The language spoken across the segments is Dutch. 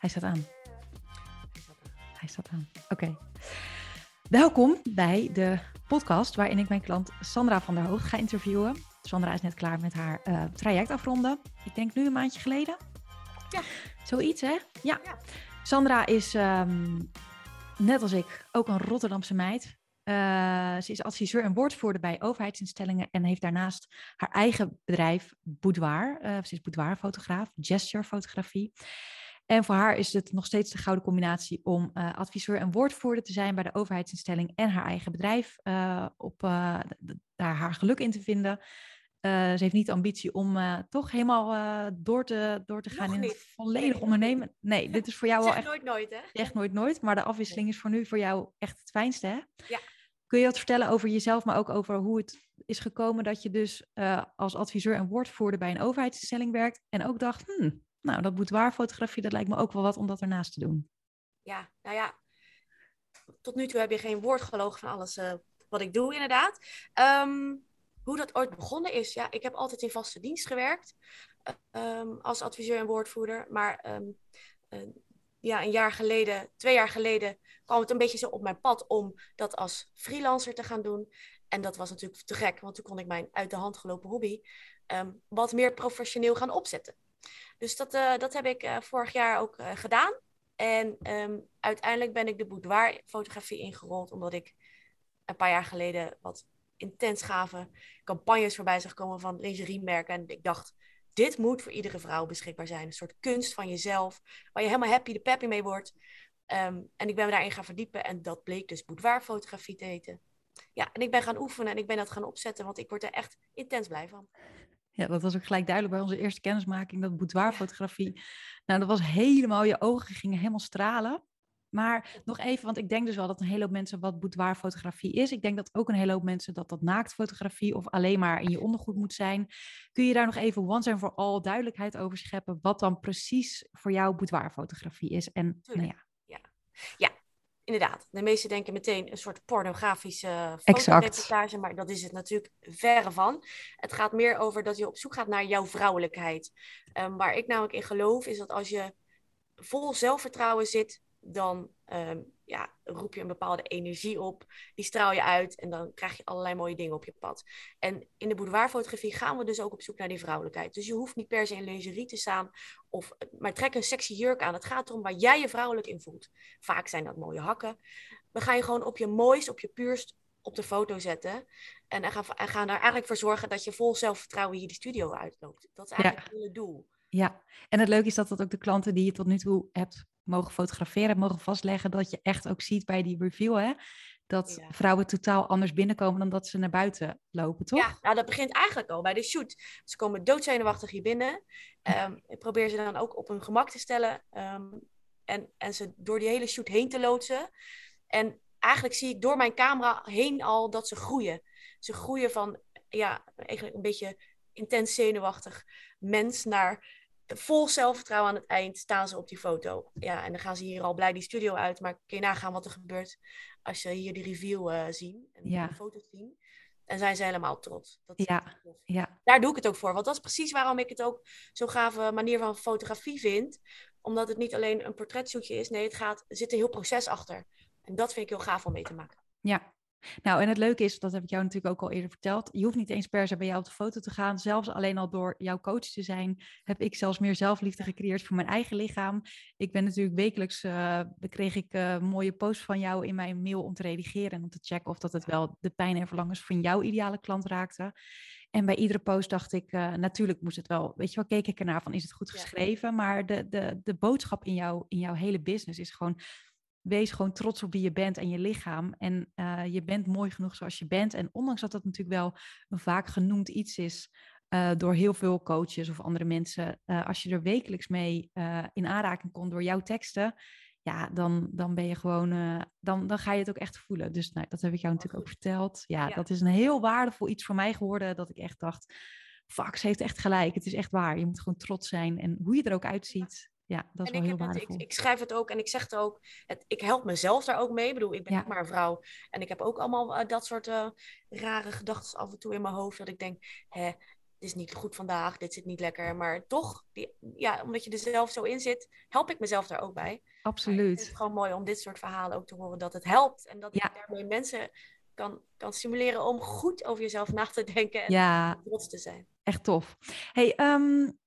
Hij staat aan. Hij staat aan. Oké. Welkom bij de podcast waarin ik mijn klant Sandra van der Hoog ga interviewen. Sandra is net klaar met haar uh, traject afronden. Ik denk nu een maandje geleden. Ja. Zoiets, hè? Ja. Ja. Sandra is um, net als ik ook een Rotterdamse meid. Uh, ze is adviseur en woordvoerder bij overheidsinstellingen en heeft daarnaast haar eigen bedrijf Boudoir. Uh, ze is boudoirfotograaf, gesture-fotografie. En voor haar is het nog steeds de gouden combinatie om uh, adviseur en woordvoerder te zijn bij de overheidsinstelling en haar eigen bedrijf op daar haar geluk in te vinden. ze heeft niet de ambitie om toch helemaal door, te, door te gaan Nog in niet. het volledig ondernemen. Nee, dit is voor jou wel echt nooit nooit, hè? echt nooit nooit, maar de afwisseling is voor nu voor jou echt het fijnste, hè? Ja. Kun je wat vertellen over jezelf, maar ook over hoe het is gekomen dat je dus eh, als adviseur en woordvoerder bij een overheidsinstelling werkt en ook dacht, hmm, nou, dat boudoirfotografie, dat lijkt me ook wel wat om dat ernaast te doen. Ja, nou ja. Tot nu toe heb je geen woord gelogen van alles eh, wat ik doe, inderdaad. Ehm, hoe dat ooit begonnen is, ja, ik heb altijd in vaste dienst gewerkt eh, ehm, als adviseur en woordvoerder. Maar ehm, eh, ja, een jaar geleden, twee jaar geleden, kwam het een beetje zo op mijn pad om dat als freelancer te gaan doen. En dat was natuurlijk te gek, want toen kon ik mijn uit de hand gelopen hobby wat meer professioneel gaan opzetten. Dus dat, eh, dat heb ik eh, vorig jaar ook eh, gedaan. En ehm, uiteindelijk ben ik de boudoir-fotografie ingerold, omdat ik een paar jaar geleden wat intens gave campagnes voorbij zag komen van lingeriemerken. En ik dacht, dit moet voor iedere vrouw beschikbaar zijn. Een soort kunst van jezelf, waar je helemaal happy de peppy mee wordt. Ehm, en ik ben me daarin gaan verdiepen en dat bleek dus boudoir-fotografie te heten. Ja, en ik ben gaan oefenen en ik ben dat gaan opzetten, want ik word er echt intens blij van. Ja, dat was ook gelijk duidelijk bij onze eerste kennismaking, dat boudoirfotografie. Nou, dat was helemaal, je ogen gingen helemaal stralen. Maar nog even, want ik denk dus wel dat een hele hoop mensen wat boudoirfotografie is. Ik denk dat ook een hele hoop mensen dat dat naaktfotografie of alleen maar in je ondergoed moet zijn. Kun je daar nog even once en for all duidelijkheid over scheppen wat dan precies voor jou boudoirfotografie is? En nou Tuurlijk. ja, Inderdaad, de meesten denken meteen een soort pornografische fotoreportage, maar dat is het natuurlijk verre van. Het gaat meer over dat je op zoek gaat naar jouw vrouwelijkheid. Ehm, waar ik namelijk in geloof is dat als je vol zelfvertrouwen zit, dan ehm, ja, roep je een bepaalde energie op, die straal je uit en dan krijg je allerlei mooie dingen op je pad. En in de boudoirfotografie gaan we dus ook op zoek naar die vrouwelijkheid. Dus je hoeft niet per se in lingerie te staan, of, maar trek een sexy jurk aan. Het gaat erom waar jij je vrouwelijk in voelt. Vaak zijn dat mooie hakken. We gaan je gewoon op je mooist, op je puurst op de foto zetten. En, en, gaan, en gaan er eigenlijk voor zorgen dat je vol zelfvertrouwen hier die studio uitloopt. Dat is eigenlijk het hele doel. ja. En het leuke is dat dat ook de klanten die je tot nu toe hebt mogen fotograferen, mogen vastleggen, dat je echt ook ziet bij die review, hè, dat Ja. vrouwen totaal anders binnenkomen dan dat ze naar buiten lopen, toch? Ja, nou, dat begint eigenlijk al bij de shoot. Ze komen doodzenuwachtig hier binnen. Ehm, ik probeer ze dan ook op hun gemak te stellen. ehm, en, en ze door die hele shoot heen te loodsen. En eigenlijk zie ik door mijn camera heen al dat ze groeien. Ze groeien van, ja, eigenlijk een beetje intens zenuwachtig mens naar vol zelfvertrouwen aan het eind staan ze op die foto. Ja, en dan gaan ze hier al blij die studio uit. Maar kun je nagaan wat er gebeurt als ze hier die review eh, zien en Ja. de foto's zien. En zijn ze helemaal trots. Dat Ja. Ja, Daar doe ik het ook voor. Want dat is precies waarom ik het ook zo'n gave manier van fotografie vind. Omdat het niet alleen een portretshootje is. Nee, het gaat, er zit een heel proces achter. En dat vind ik heel gaaf om mee te maken. ja. Nou, en het leuke is, dat heb ik jou natuurlijk ook al eerder verteld, je hoeft niet eens per se bij jou op de foto te gaan. Zelfs alleen al door jouw coach te zijn, heb ik zelfs meer zelfliefde gecreëerd voor mijn eigen lichaam. Ik ben natuurlijk wekelijks, eh kreeg ik eh, mooie posts van jou in mijn mail om te redigeren en om te checken of dat het wel de pijn en verlangens van jouw ideale klant raakte. En bij iedere post dacht ik, eh, natuurlijk moest het wel, weet je wel, keek ik ernaar van, is het goed geschreven? Maar de, de, de boodschap in, jou, in jouw hele business is gewoon, wees gewoon trots op wie je bent en je lichaam. En eh, je bent mooi genoeg zoals je bent. En ondanks dat dat natuurlijk wel een vaak genoemd iets is eh, door heel veel coaches of andere mensen, eh, als je er wekelijks mee in aanraking komt door jouw teksten, ja, dan, dan ben je gewoon, dan, dan ga je het ook echt voelen. Dus nou, dat heb ik jou natuurlijk ook verteld. Ja, Ja. dat is een heel waardevol iets voor mij geworden, dat ik echt dacht, fuck, ze heeft echt gelijk. Het is echt waar. Je moet gewoon trots zijn. En hoe je er ook uitziet, ja, dat is en wel ik, heel het, ik, waardevol. ik schrijf het ook en ik zeg het ook. Het, ik help mezelf daar ook mee. Ik bedoel, ik ben Ja. ook maar een vrouw. En ik heb ook allemaal eh, dat soort eh, rare gedachten af en toe in mijn hoofd. Dat ik denk, hè, is niet goed vandaag, dit zit niet lekker. Maar toch, die, ja, omdat je er zelf zo in zit, help ik mezelf daar ook bij. Absoluut. Het is gewoon mooi om dit soort verhalen ook te horen, dat het helpt. En dat ja. daarmee mensen kan, kan stimuleren om goed over jezelf na te denken en ja. trots te zijn. Echt tof. Hey, um,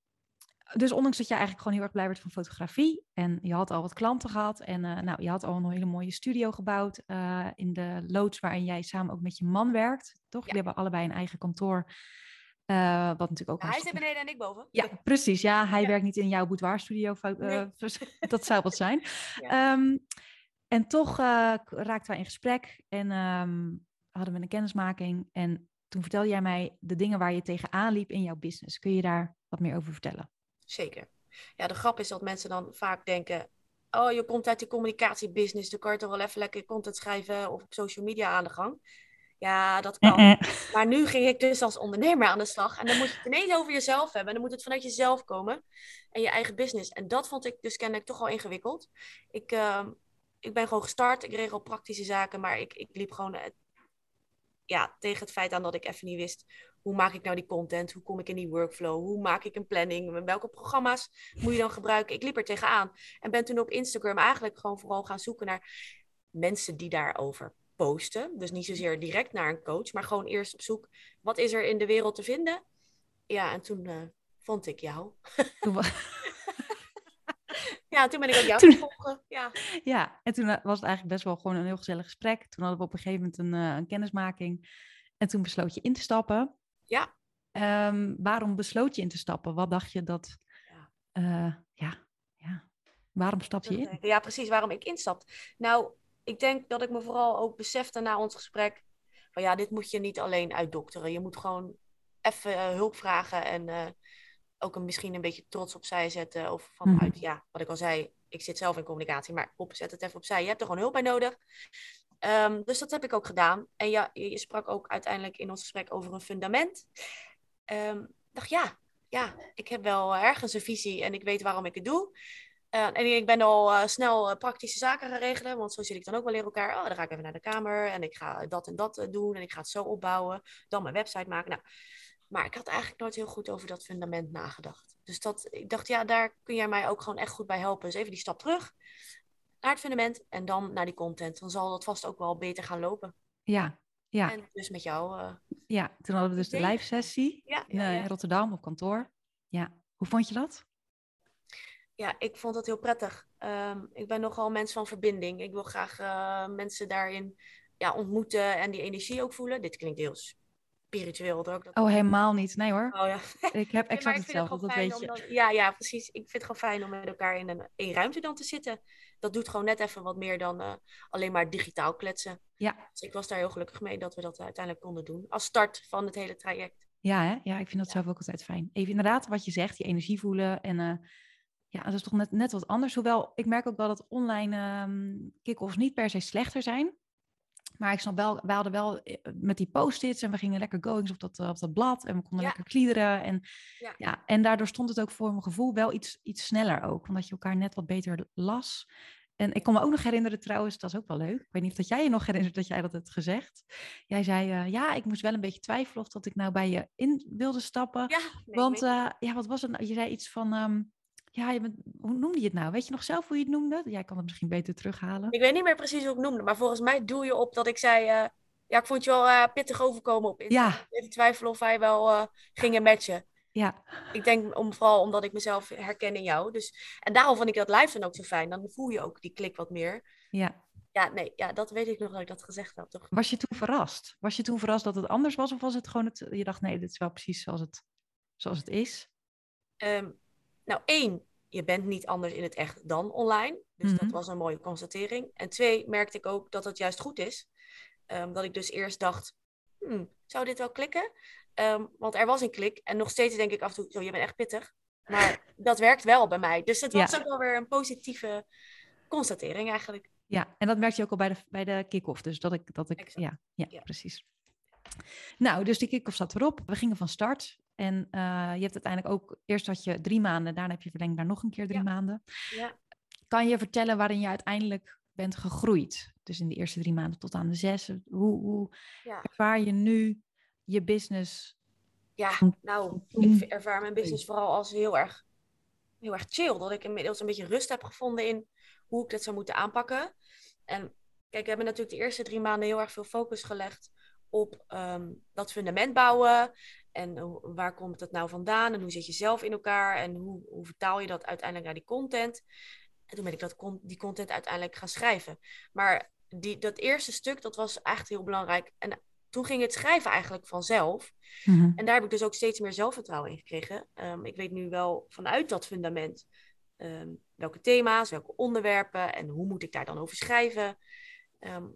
dus ondanks dat je eigenlijk gewoon heel erg blij werd van fotografie en je had al wat klanten gehad en uh, nou, je had al een hele mooie studio gebouwd uh, in de loods waarin jij samen ook met je man werkt, toch? Ja. Jullie hebben allebei een eigen kantoor. Uh, wat natuurlijk ook. Ja, hij zit beneden en ik boven. Ja, precies. Ja, hij ja. werkt niet in jouw boudoir-studio. Nee. dat zou wat zijn. Um, en toch raakten wij in gesprek en um, hadden we een kennismaking. En toen vertelde jij mij de dingen waar je tegenaan liep in jouw business. Kun je daar wat meer over vertellen? Zeker. Ja, de grap is dat mensen dan vaak denken: Oh, je komt uit die communicatiebusiness, dan kan je toch wel even lekker content schrijven of op social media aan de gang. Ja, dat kan. Uh -uh. Maar nu ging ik dus als ondernemer aan de slag. En dan moet je het ineens over jezelf hebben. En dan moet het vanuit jezelf komen. En je eigen business. En dat vond ik dus kennelijk toch wel ingewikkeld. Ik, uh, ik ben gewoon gestart. Ik regel praktische zaken. Maar ik, ik liep gewoon ja, tegen het feit aan dat ik even niet wist hoe maak ik nou die content? Hoe kom ik in die workflow? Hoe maak ik een planning? Welke programma's moet je dan gebruiken? Ik liep er tegenaan. En ben toen op Instagram eigenlijk gewoon vooral gaan zoeken naar mensen die daarover posten. Dus niet zozeer direct naar een coach, maar gewoon eerst op zoek. Wat is er in de wereld te vinden? Ja, en toen uh, vond ik jou. ja, toen ben ik ook jou toen... volgen. Ja. ja, en toen was het eigenlijk best wel gewoon een heel gezellig gesprek. Toen hadden we op een gegeven moment een, uh, een kennismaking. En toen besloot je in te stappen. Ja. Um, waarom besloot je in te stappen? Wat dacht je dat... Ja, uh, ja, ja. waarom stap je in? Ja, precies, waarom ik instap. Nou, ik denk dat ik me vooral ook besefte na ons gesprek... van ja, dit moet je niet alleen uitdokteren. Je moet gewoon even uh, hulp vragen en ook een, misschien een beetje trots opzij zetten. Of vanuit, mm -hmm. ja, wat ik al zei, ik zit zelf in communicatie, maar op, zet het even opzij. Je hebt er gewoon hulp bij nodig. Um, dus dat heb ik ook gedaan. En ja, je, sprak ook uiteindelijk in ons gesprek over een fundament. Um, dacht ja, ja, ik heb wel ergens een visie en ik weet waarom ik het doe. Uh, en ik ben al uh, snel uh, praktische zaken gaan regelen, want zo zit ik dan ook wel leren elkaar. Oh, dan ga ik even naar de kamer en ik ga dat en dat doen en ik ga het zo opbouwen. Dan mijn website maken. Nou, maar ik had eigenlijk nooit heel goed over dat fundament nagedacht. Dus dat, ik dacht, ja, daar kun jij mij ook gewoon echt goed bij helpen. Dus even die stap terug naar het fundament en dan naar die content. Dan zal dat vast ook wel beter gaan lopen. Ja, ja. En dus met jou. Uh, ja, toen hadden we dus de live sessie ja, in, in Rotterdam op kantoor. Ja, hoe vond je dat? Ja, ik vond dat heel prettig. Um, ik ben nogal mens van verbinding. Ik wil graag uh, mensen daarin ja, ontmoeten en die energie ook voelen. Dit klinkt heel spiritueel. Ook dat oh, helemaal niet. Nee hoor. Oh, ja. Ik heb exact nee, hetzelfde, dat weet je. Dan, ja, ja, precies. Ik vind het gewoon fijn om met elkaar in een, ruimte dan te zitten. Dat doet gewoon net even wat meer dan uh, alleen maar digitaal kletsen. Ja. Dus ik was daar heel gelukkig mee dat we dat uiteindelijk konden doen. Als start van het hele traject. Ja, hè? ja ik vind dat ja. zelf ook altijd fijn. Even inderdaad wat je zegt, die energie voelen. En uh, ja, dat is toch net, net wat anders. Hoewel, ik merk ook wel dat online um, kick-offs niet per se slechter zijn. Maar ik snap wel, we hadden wel met die post-its en we gingen lekker goings op dat, op dat blad en we konden ja. lekker kliederen. En, ja. ja. en daardoor stond het ook voor mijn gevoel wel iets, iets sneller ook, omdat je elkaar net wat beter las. En ik kon me ook nog herinneren trouwens, dat is ook wel leuk. Ik weet niet of dat jij je nog herinnert dat jij dat hebt gezegd. Jij zei, uh, ja, ik moest wel een beetje twijfelen of dat ik nou bij je in wilde stappen. Ja, nee, Want uh, ja, wat was het nou? Je zei iets van, um, ja, je bent, hoe noemde je het nou? Weet je nog zelf hoe je het noemde? Jij kan het misschien beter terughalen. Ik weet niet meer precies hoe ik noemde, maar volgens mij doe je op dat ik zei, uh, ja, ik vond je wel uh, pittig overkomen op Instagram. Ja. Even twijfelen of wij wel uh, gingen matchen. Ja. Ik denk om, vooral omdat ik mezelf herken in jou. Dus, en daarom vond ik dat live dan ook zo fijn. Dan voel je ook die klik wat meer. Ja. Ja, nee, ja, dat weet ik nog dat ik dat gezegd heb. Toch? Was je toen verrast? Was je toen verrast dat het anders was? Of was het gewoon het, je dacht, nee, dit is wel precies zoals het, zoals het is? Um, nou, één, je bent niet anders in het echt dan online. Dus dat was een mooie constatering. En twee, merkte ik ook dat het juist goed is. Um, dat ik dus eerst dacht, hmm, zou dit wel klikken? Um, want er was een klik. En nog steeds denk ik af en toe, zo, je bent echt pittig. Maar dat werkt wel bij mij. Dus het was ja. ook wel weer een positieve constatering eigenlijk. Ja, en dat merkte je ook al bij de, bij de kick-off. Dus dat ik, dat ik ja, ja, ja, precies. Nou, dus die kick-off zat erop. We gingen van start. En uh, je hebt uiteindelijk ook, eerst had je drie maanden, daarna heb je verlengd naar nog een keer drie ja. maanden. Ja. Kan je vertellen waarin je uiteindelijk bent gegroeid? Dus in de eerste drie maanden tot aan de zes. Hoe, hoe ja. ervaar je nu je business Ja, nou, ik ervaar mijn business vooral als heel erg, heel erg chill. Dat ik inmiddels een beetje rust heb gevonden in hoe ik dat zou moeten aanpakken. En kijk, we hebben natuurlijk de eerste drie maanden heel erg veel focus gelegd op ehm, dat fundament bouwen. En waar komt het nou vandaan? En hoe zit je zelf in elkaar? En hoe, hoe vertaal je dat uiteindelijk naar die content? En toen ben ik dat, die content uiteindelijk gaan schrijven. Maar die, dat eerste stuk, dat was echt heel belangrijk. En toen ging het schrijven eigenlijk vanzelf. Mhm. En daar heb ik dus ook steeds meer zelfvertrouwen in gekregen. Ehm, ik weet nu wel vanuit dat fundament ehm, welke thema's, welke onderwerpen en hoe moet ik daar dan over schrijven. Ehm,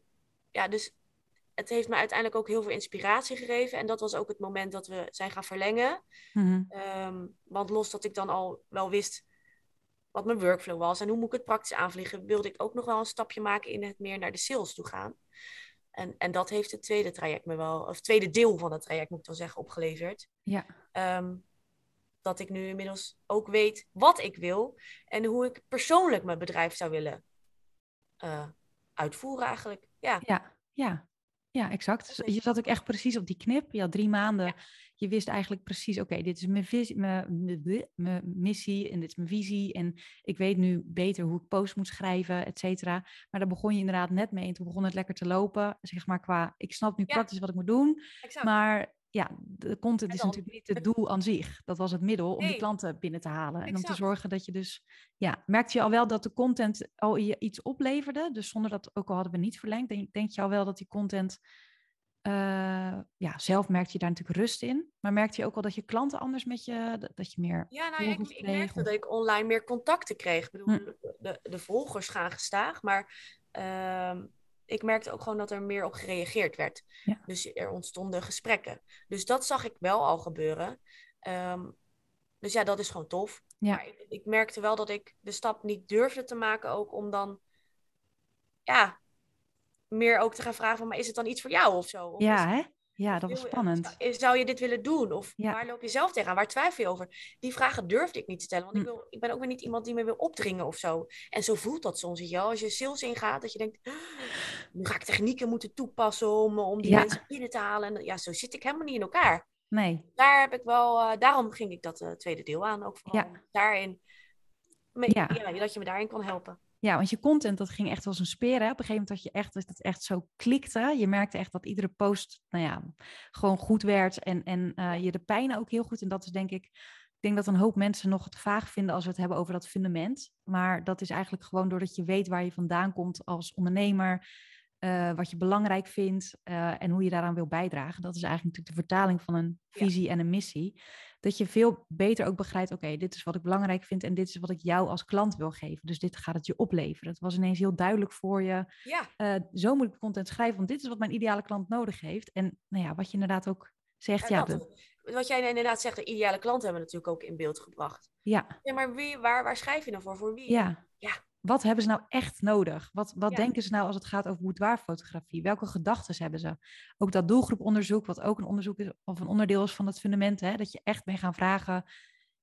ja, dus het heeft me uiteindelijk ook heel veel inspiratie gegeven. En dat was ook het moment dat we zijn gaan verlengen. Mhm. want los dat ik dan al wel wist wat mijn workflow was en hoe moet ik het praktisch aanvliegen, wilde ik ook nog wel een stapje maken in het meer naar de sales toe gaan. En, en dat heeft het tweede traject me wel, of het tweede deel van het traject moet ik wel zeggen, opgeleverd. Ja. Ehm, dat ik nu inmiddels ook weet wat ik wil en hoe ik persoonlijk mijn bedrijf zou willen uh, uitvoeren eigenlijk. Ja, ja, ja. Ja exact. Je zat ook echt precies op die knip. Je had drie maanden je wist eigenlijk precies, oké, dit is mijn, visie, mijn, mijn, missie en dit is mijn visie. En ik weet nu beter hoe ik post moet schrijven, et cetera. Maar daar begon je inderdaad net mee en toen begon het lekker te lopen. Zeg maar qua, ik snap nu praktisch wat ik moet doen. Exact. Maar ja, de content is natuurlijk niet het doel aan zich. Dat was het middel om die klanten binnen te halen. En om te zorgen dat je dus, ja, merkte je al wel dat de content al je iets opleverde? Dus zonder dat, ook al hadden we niet verlengd, denk, denk je al wel dat die content uh, ja, zelf merkte je daar natuurlijk rust in. Maar merkte je ook wel dat je klanten anders met je, dat, je meer... Ja, nou ja, ik, ik merkte dat ik online meer contacten kreeg. Ik bedoel, hm. de, de volgers gaan gestaag, maar uh, ik merkte ook gewoon dat er meer op gereageerd werd. Ja. Dus er ontstonden gesprekken. Dus dat zag ik wel al gebeuren. Um, dus ja, dat is gewoon tof. Ja. Maar ik, ik merkte wel dat ik de stap niet durfde te maken ook om dan... Ja, meer ook te gaan vragen van, maar is het dan iets voor jou of zo? Of ja, hè? Ja, dat was spannend. Zou je dit willen doen? Of waar loop je zelf tegenaan? Waar twijfel je over? Die vragen durfde ik niet te stellen. Want ik, hm. wil, ik ben ook weer niet iemand die me wil opdringen of zo. En zo voelt dat soms, je. Als je sales ingaat, dat je denkt... Ah, nu ga ik technieken moeten toepassen om, om die mensen binnen te halen. En ja, zo zit ik helemaal niet in elkaar. Nee. Daar heb ik wel... Uh, daarom ging ik dat uh, tweede deel aan. Ook vooral daarin... ja. dat je me daarin kan helpen. Ja, want je content, dat ging echt als een speer. Hè? Op een gegeven moment dat je echt, dat het echt zo klikte. Je merkte echt dat iedere post, nou ja, gewoon goed werd. En, en uh, je de pijn ook heel goed. En dat is denk ik, ik denk dat een hoop mensen nog het vaag vinden als we het hebben over dat fundament. Maar dat is eigenlijk gewoon doordat je weet waar je vandaan komt als ondernemer. Uh, wat je belangrijk vindt uh, en hoe je daaraan wil bijdragen. Dat is eigenlijk natuurlijk de vertaling van een visie ja. en een missie dat je veel beter ook begrijpt, oké, dit is wat ik belangrijk vind en dit is wat ik jou als klant wil geven. Dus dit gaat het je opleveren. Het was ineens heel duidelijk voor je. Ja. Uh, zo moet ik content schrijven, want dit is wat mijn ideale klant nodig heeft. En nou ja, wat je inderdaad ook zegt, ja. Wat jij inderdaad zegt, de ideale klant hebben we natuurlijk ook in beeld gebracht. Ja. Ja, maar wie, waar, waar schrijf je dan voor? Voor wie? Ja. Ja, wat hebben ze nou echt nodig? Wat, wat denken ze nou als het gaat over boudoirfotografie? Welke gedachten hebben ze? Ook dat doelgroeponderzoek, wat ook een onderzoek is of een onderdeel is van het fundament, hè, dat je echt bent gaan vragen,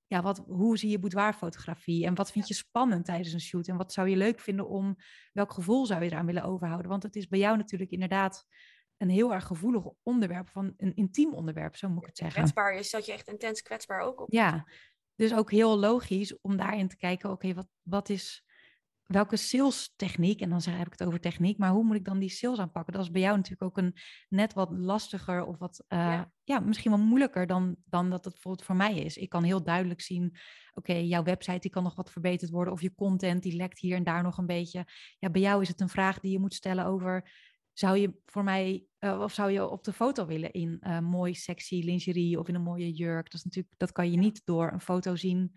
ja, wat, hoe zie je boudoirfotografie en wat vind je spannend tijdens een shoot en wat zou je leuk vinden om, welk gevoel zou je eraan willen overhouden? Want het is bij jou natuurlijk inderdaad een heel erg gevoelig onderwerp, van een intiem onderwerp, zo moet ik het zeggen. Kwetsbaar is dat je echt intens kwetsbaar ook op. Ja, dus ook heel logisch om daarin te kijken, oké, wat, wat is welke sales techniek, en dan zeg, heb ik het over techniek, maar hoe moet ik dan die sales aanpakken? Dat is bij jou natuurlijk ook een net wat lastiger of wat, uh, ja. misschien wel moeilijker dan, dan dat het bijvoorbeeld voor mij is. Ik kan heel duidelijk zien, oké, jouw website die kan nog wat verbeterd worden of je content die lekt hier en daar nog een beetje. Ja, bij jou is het een vraag die je moet stellen over, zou je voor mij, uh, of zou je op de foto willen in uh, mooi sexy lingerie of in een mooie jurk? Dat is natuurlijk, dat kan je niet door een foto zien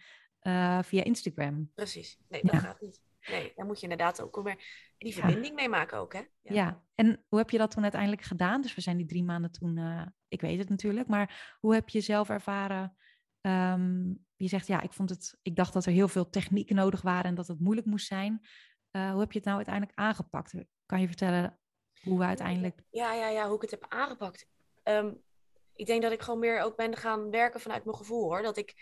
via Instagram. Precies, nee, dat gaat niet. Nee, daar moet je inderdaad ook weer die verbinding mee maken ook, hè? Ja. ja. en hoe heb je dat toen uiteindelijk gedaan? Dus we zijn die drie maanden toen, uh, ik weet het natuurlijk, maar hoe heb je zelf ervaren? Um, je zegt, ja, ik vond het, ik dacht dat er heel veel technieken nodig waren en dat het moeilijk moest zijn. Uh, hoe heb je het nou uiteindelijk aangepakt? Kan je vertellen hoe we uiteindelijk... Ja, ja, ja, hoe ik het heb aangepakt. Um, ik denk dat ik gewoon meer ook ben gaan werken vanuit mijn gevoel, hoor. Dat ik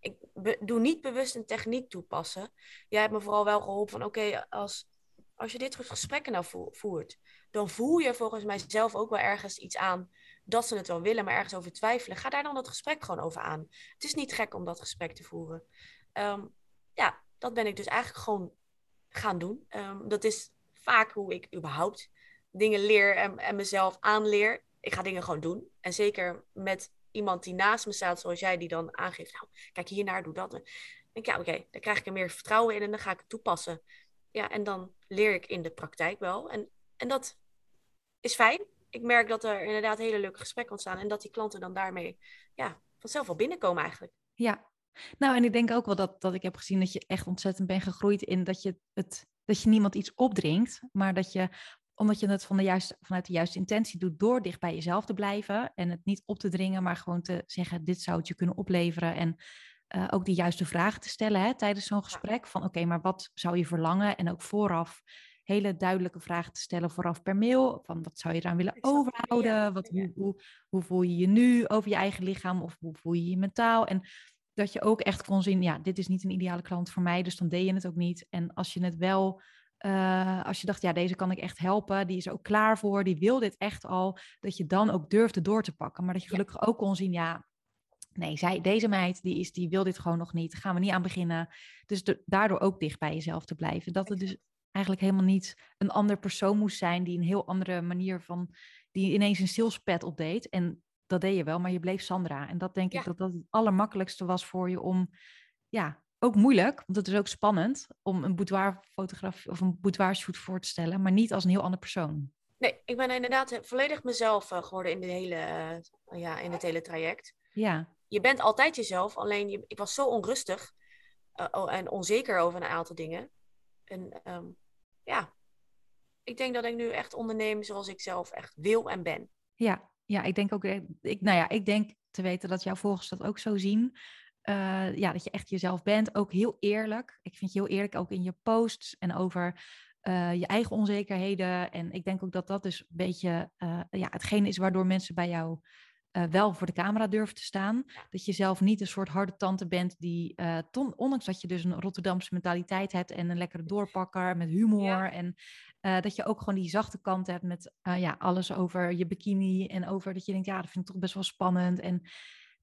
ik doe niet bewust een techniek toepassen. Jij hebt me vooral wel geholpen van oké, als, als je dit soort gesprekken nou voert, dan voel je volgens mij zelf ook wel ergens iets aan dat ze het wel willen, maar ergens over twijfelen, ga daar dan het gesprek gewoon over aan. Het is niet gek om dat gesprek te voeren. Ehm, ja, dat ben ik dus eigenlijk gewoon gaan doen. Ehm, dat is vaak hoe ik überhaupt dingen leer en, en mezelf aanleer. Ik ga dingen gewoon doen. En zeker met iemand die naast me staat, zoals jij, die dan aangeeft, nou, kijk hiernaar, doe dat. Dan denk ik, ja, oké, dan krijg ik er meer vertrouwen in en dan ga ik het toepassen. Ja, en dan leer ik in de praktijk wel. En, en dat is fijn. Ik merk dat er inderdaad hele leuke gesprekken ontstaan en dat die klanten dan daarmee ja, vanzelf wel binnenkomen eigenlijk. Ja, nou en ik denk ook wel dat, dat ik heb gezien dat je echt ontzettend bent gegroeid in dat je, het, dat je niemand iets opdringt, maar dat je omdat je het van de juiste, vanuit de juiste intentie doet door dicht bij jezelf te blijven en het niet op te dringen, maar gewoon te zeggen, dit zou het je kunnen opleveren. En uh, ook die juiste vragen te stellen hè, tijdens zo'n gesprek. Van oké, maar wat zou je verlangen? En ook vooraf hele duidelijke vragen te stellen vooraf per mail. Van wat zou je eraan willen overhouden? Wat, hoe, hoe, hoe voel je je nu over je eigen lichaam? Of hoe voel je je mentaal? En dat je ook echt kon zien, ja, dit is niet een ideale klant voor mij, dus dan deed je het ook niet. En als je het wel uh, als je dacht, ja, deze kan ik echt helpen, die is ook klaar voor, die wil dit echt al, dat je dan ook durfde door te pakken. Maar dat je gelukkig ook kon zien, ja, nee, zij, deze meid, die, is, die wil dit gewoon nog niet, gaan we niet aan beginnen. Dus daardoor ook dicht bij jezelf te blijven. Dat het dus eigenlijk helemaal niet een ander persoon moest zijn die een heel andere manier van, die ineens een salespad opdeed. En dat deed je wel, maar je bleef Sandra. En dat denk ik dat dat het allermakkelijkste was voor je om, ja, ook moeilijk, want het is ook spannend om een boudoirfotografie of een boudoirshoot voor te stellen, maar niet als een heel ander persoon. Nee, ik ben inderdaad volledig mezelf uh, geworden in, de hele, uh, ja, in het hele traject. Ja. Je bent altijd jezelf, alleen je, ik was zo onrustig uh, en onzeker over een aantal dingen. En um, ja, ik denk dat ik nu echt onderneem zoals ik zelf echt wil en ben. Ja, ja ik denk ook, ik, nou ja, ik denk te weten dat jouw volgers dat ook zo zien. Uh, ja, dat je echt jezelf bent. Ook heel eerlijk. Ik vind je heel eerlijk ook in je posts en over uh, je eigen onzekerheden. En ik denk ook dat dat dus een beetje uh, ja, hetgeen is waardoor mensen bij jou wel voor de camera durven te staan. Dat je zelf niet een soort harde tante bent die, ton, ondanks dat je dus een Rotterdamse mentaliteit hebt en een lekkere doorpakker met humor. Ja. En dat je ook gewoon die zachte kant hebt met ja, alles over je bikini en over dat je denkt, ja, dat vind ik toch best wel spannend. En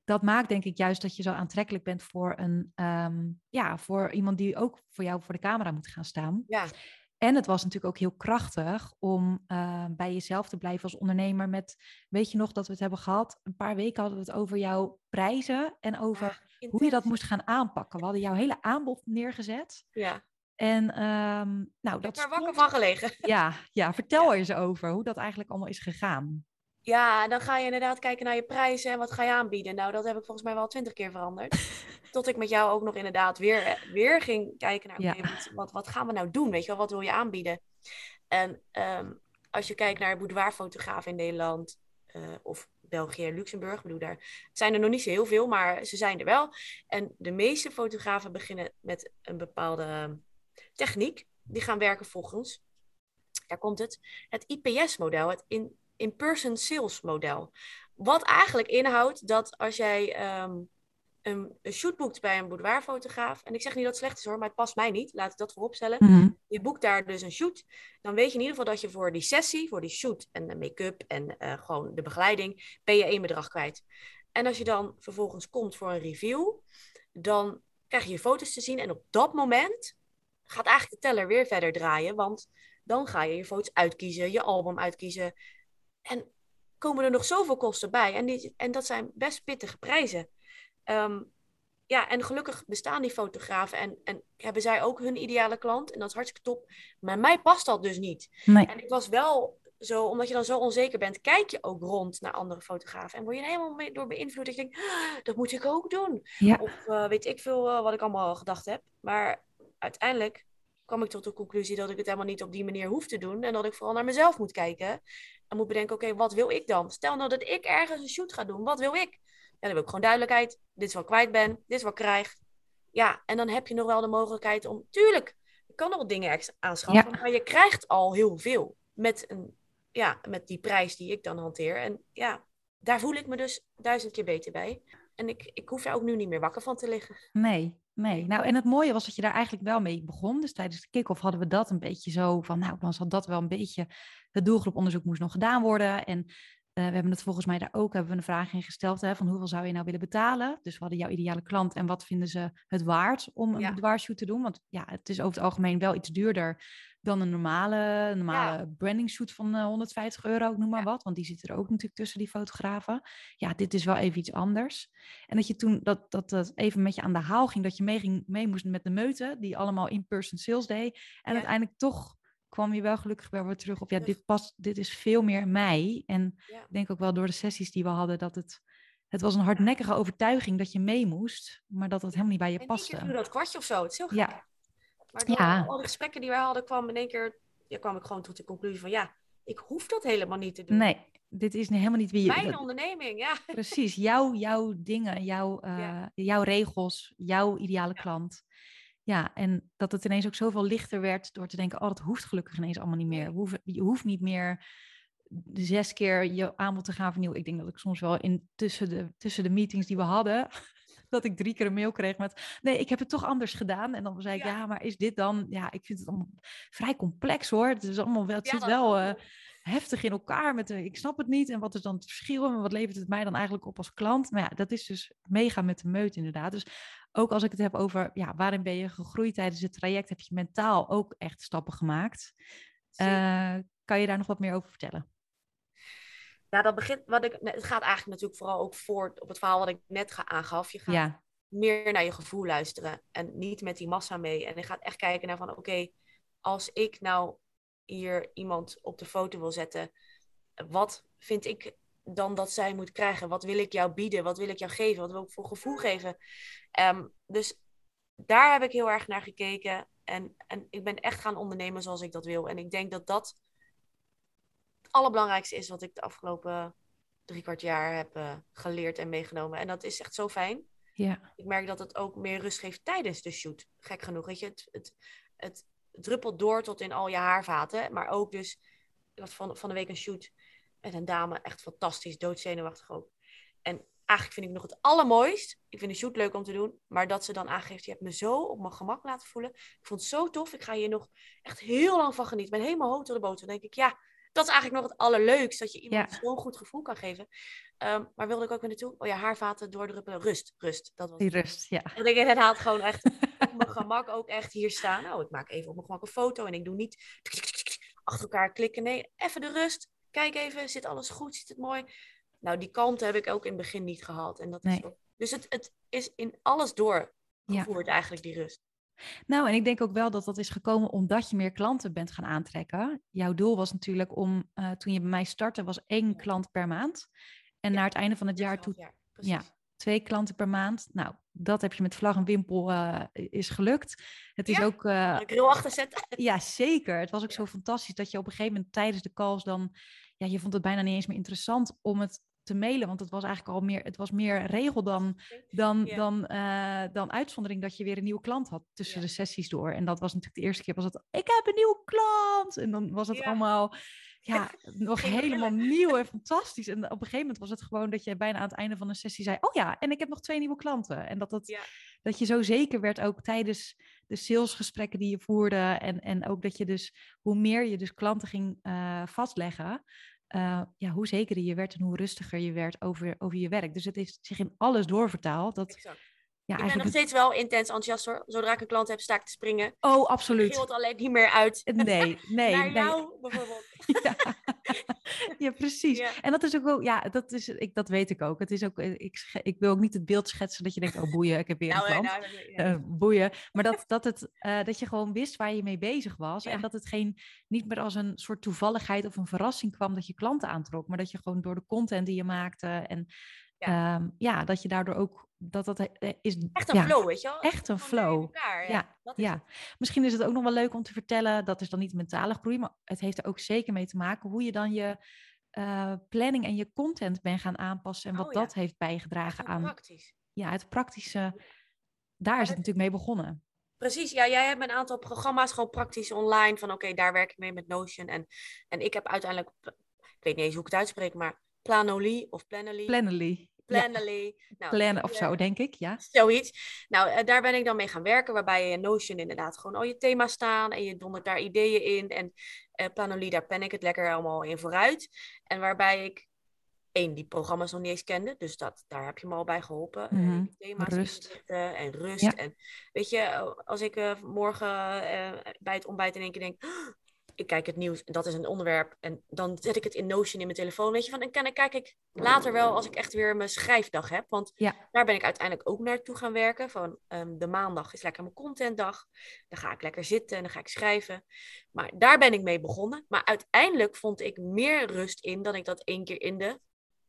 dat maakt denk ik juist dat je zo aantrekkelijk bent voor, een, um, ja, voor iemand die ook voor jou voor de camera moet gaan staan. Ja. En het was natuurlijk ook heel krachtig om uh, bij jezelf te blijven als ondernemer. Met, weet je nog dat we het hebben gehad? Een paar weken hadden we het over jouw prijzen en over ja, hoe je dat moest gaan aanpakken. We hadden jouw hele aanbod neergezet. Ja. En um, nou, dat. Ik heb er wakker van gelegen. Ja, ja vertel ja. eens over hoe dat eigenlijk allemaal is gegaan. Ja, dan ga je inderdaad kijken naar je prijzen en wat ga je aanbieden. Nou, dat heb ik volgens mij wel twintig keer veranderd. Tot ik met jou ook nog inderdaad weer, weer ging kijken naar, ja. wat, wat gaan we nou doen? Weet je wel, wat wil je aanbieden? En um, als je kijkt naar boudoirfotografen in Nederland uh, of België en Luxemburg, bedoel, daar zijn er nog niet zo heel veel, maar ze zijn er wel. En de meeste fotografen beginnen met een bepaalde techniek. Die gaan werken volgens, daar komt het, het IPS-model, het in, in-person sales model. Wat eigenlijk inhoudt dat als jij um, een, een, shoot boekt bij een boudoirfotograaf, en ik zeg niet dat het slecht is hoor, maar het past mij niet, laat ik dat vooropstellen. Mm -hmm. Je boekt daar dus een shoot, dan weet je in ieder geval dat je voor die sessie, voor die shoot en de make-up en uh, gewoon de begeleiding, ben je één bedrag kwijt. En als je dan vervolgens komt voor een review, dan krijg je je foto's te zien en op dat moment gaat eigenlijk de teller weer verder draaien, want dan ga je je foto's uitkiezen, je album uitkiezen, en komen er nog zoveel kosten bij. En, die, en dat zijn best pittige prijzen. Um, ja, en gelukkig bestaan die fotografen en, en hebben zij ook hun ideale klant. En dat is hartstikke top. Maar mij past dat dus niet. Nee. En ik was wel zo, omdat je dan zo onzeker bent, kijk je ook rond naar andere fotografen. En word je er helemaal mee, door beïnvloed. Dat je denkt, ah, dat moet ik ook doen. Ja. Of uh, weet ik veel uh, wat ik allemaal gedacht heb. Maar uiteindelijk kwam ik tot de conclusie dat ik het helemaal niet op die manier hoef te doen. En dat ik vooral naar mezelf moet kijken. En moet bedenken, oké, okay, wat wil ik dan? Stel nou dat ik ergens een shoot ga doen. Wat wil ik? Ja, dan wil ik gewoon duidelijkheid. Dit is wat ik kwijt ben. Dit is wat ik krijg. Ja, en dan heb je nog wel de mogelijkheid om... Tuurlijk, je kan nog wat dingen extra aanschaffen. Ja. Maar je krijgt al heel veel. Met, een, ja, met die prijs die ik dan hanteer. En ja, daar voel ik me dus duizend keer beter bij. En ik, ik hoef er ook nu niet meer wakker van te liggen. Nee, Nee, nou en het mooie was dat je daar eigenlijk wel mee begon. Dus tijdens de kick-off hadden we dat een beetje zo van, nou dan zal dat wel een beetje, het doelgroeponderzoek moest nog gedaan worden. En we hebben het volgens mij daar ook, hebben we een vraag in gesteld, hè, van hoeveel zou je nou willen betalen? Dus we hadden jouw ideale klant en wat vinden ze het waard om een Ja. boudoirshoot te doen? Want ja, het is over het algemeen wel iets duurder dan een normale, normale branding shoot van eh, 150 euro, ik noem maar Ja. wat. Want die zitten er ook natuurlijk tussen, die fotografen. Ja, dit is wel even iets anders. En dat je toen dat, dat, dat even met je aan de haal ging, dat je mee, ging, mee moest met de meute, die allemaal in-person sales deed. En uiteindelijk toch kwam je wel gelukkig wel weer terug op, ja, dit past, dit is veel meer mij. En Ja. ik denk ook wel door de sessies die we hadden, dat het, het was een hardnekkige overtuiging dat je mee moest, maar dat het helemaal niet bij je En paste. viel dat kwartje of zo. Het is heel gek. Ja. Maar door Ja. al die gesprekken die wij hadden, kwam in één keer, ja, kwam ik gewoon tot de conclusie van ja, ik hoef dat helemaal niet te doen. Nee, dit is helemaal niet wie je... Mijn dat- onderneming, ja. Precies, jouw, jouw dingen, jouw, eh, Ja. jouw regels, jouw ideale klant. Ja, en dat het ineens ook zoveel lichter werd door te denken, oh, dat hoeft gelukkig ineens allemaal niet meer. Je hoeft niet meer zes keer je aanbod te gaan vernieuwen. Ik denk dat ik soms wel in tussen de, tussen de meetings die we hadden, dat ik drie keer een mail kreeg met, nee, ik heb het toch anders gedaan. En dan zei ik, Ja. ja, maar is dit dan, ja, ik vind het allemaal vrij complex hoor. Het is allemaal wel, het Ja, zit wel. Heftig in elkaar. Met de, ik snap het niet. En wat is dan het verschil? En wat levert het mij dan eigenlijk op als klant? Maar ja, dat is dus mega met de meut inderdaad. Dus ook als ik het heb over ja, waarin ben je gegroeid tijdens het traject, heb je mentaal ook echt stappen gemaakt. Eh, kan je daar nog wat meer over vertellen? Ja, dat begint, wat ik, het gaat eigenlijk natuurlijk vooral ook voort op het verhaal wat ik net ga aangaf. Je gaat Ja, meer naar je gevoel luisteren en niet met die massa mee. En je gaat echt kijken naar van, oké, als ik nou hier iemand op de foto wil zetten, wat vind ik dan dat zij moet krijgen? Wat wil ik jou bieden? Wat wil ik jou geven? Wat wil ik voor gevoel geven? Ehm, dus daar heb ik heel erg naar gekeken. En, en ik ben echt gaan ondernemen zoals ik dat wil. En ik denk dat dat het allerbelangrijkste is wat ik de afgelopen drie kwart jaar heb eh, geleerd en meegenomen. En dat is echt zo fijn ja, ik merk dat het ook meer rust geeft tijdens de shoot. Gek genoeg, weet je. Het, het, het druppelt door tot in al je haarvaten. Maar ook dus, ik had van, van de week een shoot met een dame. Echt fantastisch, doodzenuwachtig ook. En eigenlijk vind ik nog het allermooist. Ik vind de shoot leuk om te doen. Maar dat ze dan aangeeft, je hebt me zo op mijn gemak laten voelen. Ik vond het zo tof. Ik ga hier nog echt heel lang van genieten. Ik ben helemaal hoog tot de boter. Dan denk ik, ja, dat is eigenlijk nog het allerleukst. Dat je iemand Ja. zo'n goed gevoel kan geven. Ehm, maar wilde ik ook weer naartoe? Oh ja, haarvaten doordruppelen. Rust, rust. Dat was die rust, ja. want ik het haalt gewoon echt op mijn gemak ook echt hier staan. Nou, ik maak even op mijn gemak een foto en ik doe niet achter elkaar klikken. Nee, even de rust. Kijk even, zit alles goed? Zit het mooi? Nou, die kalmte heb ik ook in het begin niet gehad. En dat is ook- dus het, het is in alles doorgevoerd eigenlijk, die rust. Nou, en ik denk ook wel dat dat is gekomen omdat je meer klanten bent gaan aantrekken. Jouw doel was natuurlijk om, eh, toen je bij mij startte, was één klant per maand. En Ja, naar het einde van het jaar toe jaar, ja. Twee klanten per maand. Nou, dat heb je met vlag en wimpel eh, is gelukt. Het is Ja, ook, eh, Kan ik er heel achter zetten? ja zeker. Het was ook Ja. zo fantastisch dat je op een gegeven moment tijdens de calls dan, ja, je vond het bijna niet eens meer interessant om het te mailen, want het was eigenlijk al meer, het was meer regel dan, dan, Ja. dan, eh, dan uitzondering dat je weer een nieuwe klant had tussen Ja. de sessies door. En dat was natuurlijk de eerste keer was het, ik heb een nieuwe klant. En dan was het Ja. allemaal, ja, nog helemaal nieuw en fantastisch. En op een gegeven moment was het gewoon dat je bijna aan het einde van een sessie zei, oh ja, en ik heb nog twee nieuwe klanten. En dat, dat, Ja. dat je zo zeker werd ook tijdens de salesgesprekken die je voerde. En, en ook dat je dus, hoe meer je dus klanten ging eh, vastleggen, eh, ja, hoe zekerder je werd en hoe rustiger je werd over, over je werk. Dus het heeft zich in alles doorvertaald. Dat, Exact. Ja, ik ben nog steeds wel intens enthousiast hoor. Zodra ik een klant heb, sta ik te springen. Oh, Het absoluut. gilt alleen niet meer uit Nee, nee. naar nee. jou bijvoorbeeld. Ja. ja, precies. Ja. En dat is ook wel, ja, dat, is, ik, dat weet ik ook. Het is ook eh, ik, ik wil ook niet het beeld schetsen dat je denkt, oh boeien, ik heb weer Nou, een eh, klant. nou, eh, ja. Eh, boeien. Maar dat, dat, het, eh, dat je gewoon wist waar je mee bezig was. En dat het geen, niet meer als een soort toevalligheid of een verrassing kwam dat je klanten aantrok. Maar dat je gewoon door de content die je maakte en ja, ja dat je daardoor ook, dat dat eh, is... Echt een ja, flow, weet je wel? echt een flow. elkaar, ja. Ja, dat is ja. het. Misschien is het ook nog wel leuk om te vertellen, dat is dan niet mentale groei, maar het heeft er ook zeker mee te maken hoe je dan je eh, planning en je content bent gaan aanpassen en wat Oh dat heeft bijgedragen aan praktisch. ja, het praktische. Daar is het natuurlijk mee begonnen. Precies, ja, jij hebt een aantal programma's gewoon praktisch online. Van oké, daar werk ik mee met Notion. En, en ik heb uiteindelijk, ik weet niet eens hoe ik het uitspreek, maar Planoly of Planoly. Planoly. Ja, Planoly. Nou, plannen of eh, zo, denk ik. Ja. Zoiets. Nou, eh, daar ben ik dan mee gaan werken, waarbij je in Notion inderdaad gewoon al je thema's staan en je dondert daar ideeën in. En Planoly, daar pen ik het lekker allemaal in vooruit. En waarbij ik één, die programma's nog niet eens kende. Dus dat, daar heb je me al bij geholpen. Eh, Mhm. die thema's Rust. en rust. Ja. En weet je, als ik morgen bij het ontbijt in één keer denk... "Oh, ik kijk het nieuws en dat is een onderwerp. En dan zet ik het in Notion in mijn telefoon. Weet je, van, en dan kijk ik later wel als ik echt weer mijn schrijfdag heb. Want Ja. daar ben ik uiteindelijk ook naartoe gaan werken. Van ehm, de maandag is lekker mijn contentdag. Dan ga ik lekker zitten en dan ga ik schrijven. Maar daar ben ik mee begonnen. Maar uiteindelijk vond ik meer rust in dan ik dat één keer in de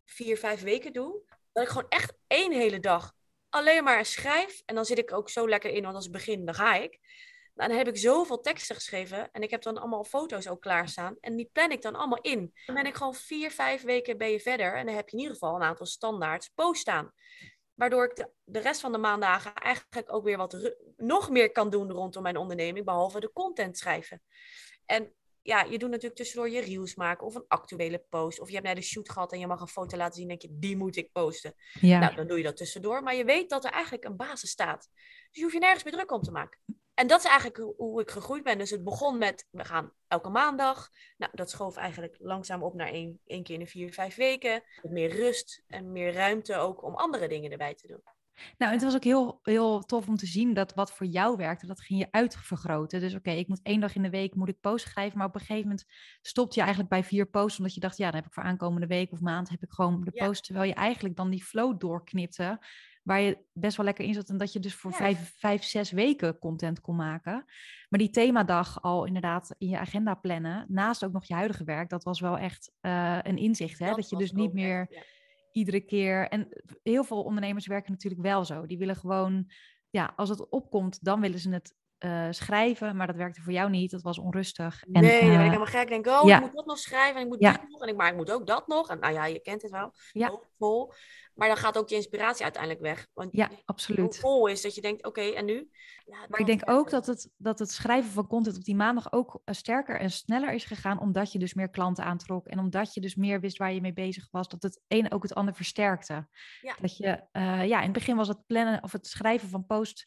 vier, vijf weken doe. Dat ik gewoon echt één hele dag alleen maar schrijf. En dan zit ik ook zo lekker in, want als begin, dan ga ik. Nou, dan heb ik zoveel teksten geschreven. En ik heb dan allemaal foto's ook klaarstaan. En die plan ik dan allemaal in. Dan ben ik gewoon vier, vijf weken ben je verder. En dan heb je in ieder geval een aantal standaard posts staan. Waardoor ik de, de rest van de maandagen eigenlijk ook weer wat nog meer kan doen rondom mijn onderneming. Behalve de content schrijven. En ja, je doet natuurlijk tussendoor je reels maken of een actuele post. Of je hebt net een shoot gehad en je mag een foto laten zien. En denk je, die moet ik posten. Ja. Nou, dan doe je dat tussendoor. Maar je weet dat er eigenlijk een basis staat. Dus je hoeft je nergens meer druk om te maken. En dat is eigenlijk hoe- ik gegroeid ben. Dus het begon met, we gaan elke maandag. Nou, dat schoof eigenlijk langzaam op naar één, één keer in de vier, vijf weken. Met meer rust en meer ruimte ook om andere dingen erbij te doen. Nou, het was ook heel, heel tof om te zien dat wat voor jou werkte, dat ging je uitvergroten. Dus oké, ik moet één dag in de week moet ik posts schrijven, maar op een gegeven moment stopte je eigenlijk bij vier posts, omdat je dacht, ja, dan heb ik voor aankomende week of maand heb ik gewoon de Ja. post, terwijl je eigenlijk dan die flow doorknipte, waar je best wel lekker in zat en dat je dus voor Ja. vijf, vijf, zes weken content kon maken. Maar die themadag al inderdaad in je agenda plannen, naast ook nog je huidige werk, dat was wel echt eh, een inzicht, hè? Dat, je dus niet echt, meer ja. iedere keer. En heel veel ondernemers werken natuurlijk wel zo. Die willen gewoon, ja, als het opkomt, dan willen ze het eh, schrijven. Maar dat werkte voor jou niet. Dat was onrustig. En, nee, dan ben ik eh, helemaal gek. Ik denk, oh, ja. ik moet dat nog schrijven en ik moet Ja. dit nog. En ik, maar ik moet ook dat nog. En nou ja, je kent het wel. Ja. Hoopvol. Maar dan gaat ook je inspiratie uiteindelijk weg. Want ja, absoluut. vol is dat je denkt, oké, en nu? Maar ik denk verder. ook dat het, dat het schrijven van content op die maandag ook eh, sterker en sneller is gegaan. Omdat je dus meer klanten aantrok. En omdat je dus meer wist waar je mee bezig was. Dat het een ook het ander versterkte. Ja. Dat je, ja, in het begin was het plannen of het schrijven van post.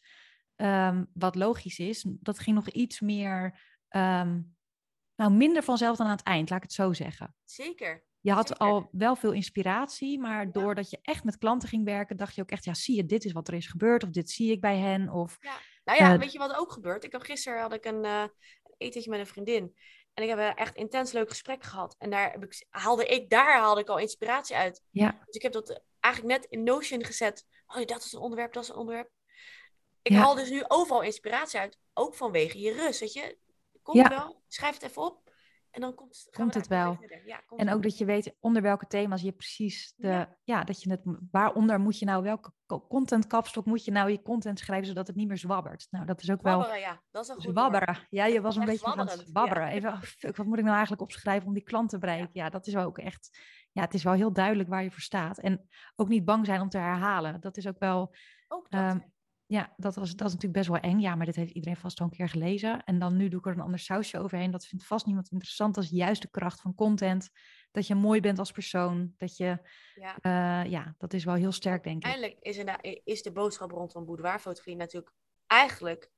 Ehm, wat logisch is. Dat ging nog iets meer. ehm, nou, minder vanzelf dan aan het eind, laat ik het zo zeggen. Zeker. Je had Zeker. al wel veel inspiratie, maar doordat je echt met klanten ging werken, dacht je ook echt, ja, zie je, dit is wat er is gebeurd, of dit zie ik bij hen, of Nou ja, Eh, weet je wat er ook gebeurt? Ik heb gisteren had ik een eh, etentje met een vriendin. En ik heb een echt intens leuk gesprek gehad. En daar heb ik, haalde ik, daar haalde ik al inspiratie uit. ja, Dus ik heb dat eigenlijk net in Notion gezet. Oh, ja, dat is een onderwerp, dat is een onderwerp. Ik Ja. haal dus nu overal inspiratie uit. Ook vanwege je rust, weet je. Komt Ja. wel, schrijf het even op. En dan komt, Komt het wel. Ja, komt en ook wel. dat je weet onder welke thema's je precies de, ja, Ja. dat je het, waaronder moet je nou, welke co- content kapstok moet je nou je content schrijven, zodat het niet meer zwabbert. Nou, dat is ook wel Zwabberen, ja, dat is een goed woord. zwabberen. Ja, je was een beetje aan het ja. zwabberen. Even, oh, fuck, wat moet ik nou eigenlijk opschrijven om die klant te bereiken? Ja. dat is wel ook echt, ja, het is wel heel duidelijk waar je voor staat. En ook niet bang zijn om te herhalen. Dat is ook wel, Ook dat. Ehm, ja, dat, was, dat is natuurlijk best wel eng. Ja, maar dit heeft iedereen vast wel een keer gelezen. En dan nu doe ik er een ander sausje overheen. Dat vindt vast niemand interessant. Dat is juist de kracht van content. Dat je mooi bent als persoon. Dat je, ja. eh, ja, dat is wel heel sterk, denk ik. Uiteindelijk is, er, is de boodschap rondom boudoirfotografie natuurlijk... Eigenlijk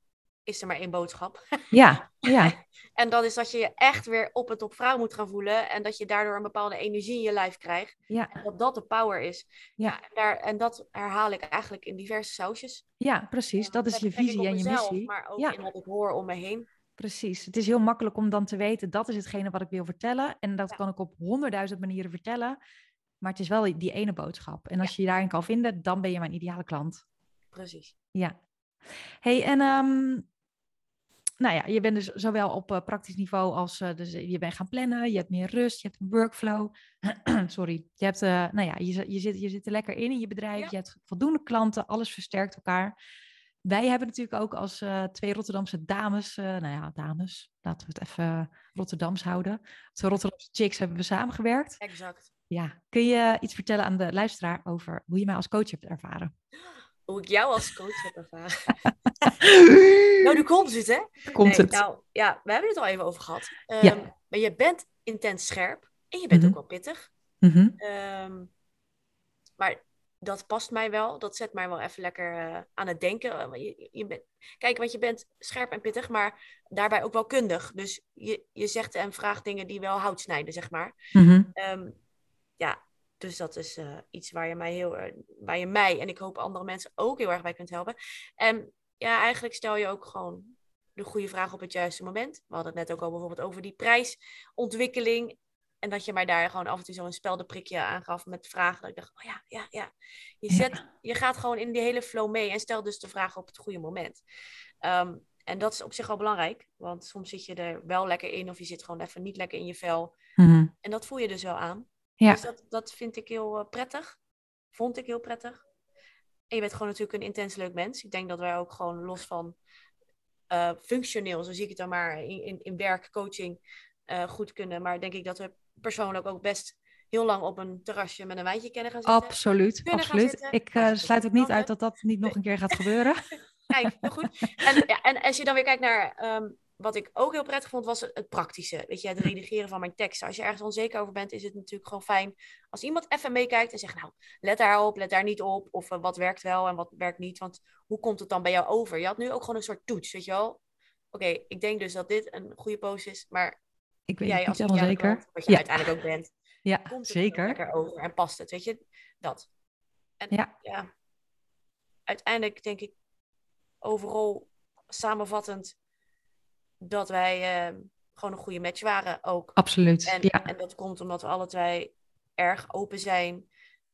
is er maar één boodschap. Ja, ja, En dat is dat je je echt weer op en top vrouw moet gaan voelen. En dat je daardoor een bepaalde energie in je lijf krijgt. ja, En dat dat de power is. Ja. en, daar, en dat herhaal ik eigenlijk in diverse sausjes. ja, precies. Dat is je visie op en je missie. Maar ook Ja. in wat ik hoor om me heen. Precies. Het is heel makkelijk om dan te weten, dat is hetgene wat ik wil vertellen. En dat Ja. kan ik op honderdduizend manieren vertellen. Maar het is wel die- ene boodschap. En als je je daarin kan vinden, dan ben je mijn ideale klant. Precies. Ja. Hey, en ehm, nou ja, je bent dus zowel op eh, praktisch niveau als eh, dus je bent gaan plannen, je hebt meer rust, je hebt een workflow. Sorry, je hebt, eh, nou ja, je, zit- je, zit, je zit er lekker in in je bedrijf, Ja. je hebt voldoende klanten, alles versterkt elkaar. Wij hebben natuurlijk ook als eh, twee Rotterdamse dames, eh, nou ja, dames, laten we het even Rotterdams houden. Twee Rotterdamse chicks hebben we samengewerkt. Exact. Ja, kun je iets vertellen aan de luisteraar over hoe je mij als coach hebt ervaren? Hoe ik jou als coach heb ervaren. nou, nu komt het, hè? Komt Nee, het? Nou, ja, we hebben het al even over gehad. Ja. Ehm, Maar je bent intens scherp. En je bent Mhm. ook wel pittig. Ehm, maar dat past mij wel. Dat zet mij wel even lekker eh, aan het denken. Eh, Je, je bent, kijk, want je bent scherp en pittig, maar daarbij ook wel kundig. Dus je, je zegt en vraagt dingen die wel hout snijden, zeg maar. Ja, dus dat is uh, iets waar je, mij heel, waar je mij en ik hoop andere mensen ook heel erg bij kunt helpen. En ja, eigenlijk stel je ook gewoon de goede vraag op het juiste moment. We hadden het net ook al bijvoorbeeld over die prijsontwikkeling. En dat je mij daar gewoon af en toe zo'n speldenprikje aan gaf met vragen. Dat ik dacht, oh ja, ja, ja. Je, zet, je gaat gewoon in die hele flow mee en stel dus de vraag op het goede moment. Um, en dat is op zich al belangrijk, want soms zit je er wel lekker in of je zit gewoon even niet lekker in je vel. Mhm. En dat voel je dus wel aan. Ja. Dus dat, dat vind ik heel uh, prettig. Vond ik heel prettig. En je bent gewoon natuurlijk een intens leuk mens. Ik denk dat wij ook gewoon los van uh, functioneel, zo zie ik het dan maar, in, in, in werk, coaching, uh, goed kunnen. Maar denk ik dat we persoonlijk ook best heel lang op een terrasje met een wijntje kennen gaan zitten. Absoluut, absoluut. Ik uh, sluit ook niet uit dat dat niet nog een keer gaat gebeuren. Kijk, heel goed. En, ja, en als je dan weer kijkt naar um, wat ik ook heel prettig vond, was het, het, praktische. Weet je, het redigeren van mijn teksten. Als je ergens onzeker over bent, is het natuurlijk gewoon fijn als iemand even meekijkt en zegt, nou, let daarop, let daar niet op. Of uh, wat werkt wel en wat werkt niet. Want hoe komt het dan bij jou over? Je had nu ook gewoon een soort toets, weet je wel. Oké, okay, ik denk dus dat dit een goede post is, maar ik weet jij niet helemaal zeker. Wat je ja. uiteindelijk ook bent. Ja, komt zeker. lekker over en past het, weet je? Dat. En ja. ja, uiteindelijk denk ik overal samenvattend dat wij uh, gewoon een goede match waren ook. Absoluut, en, ja. en dat komt omdat we alle twee erg open zijn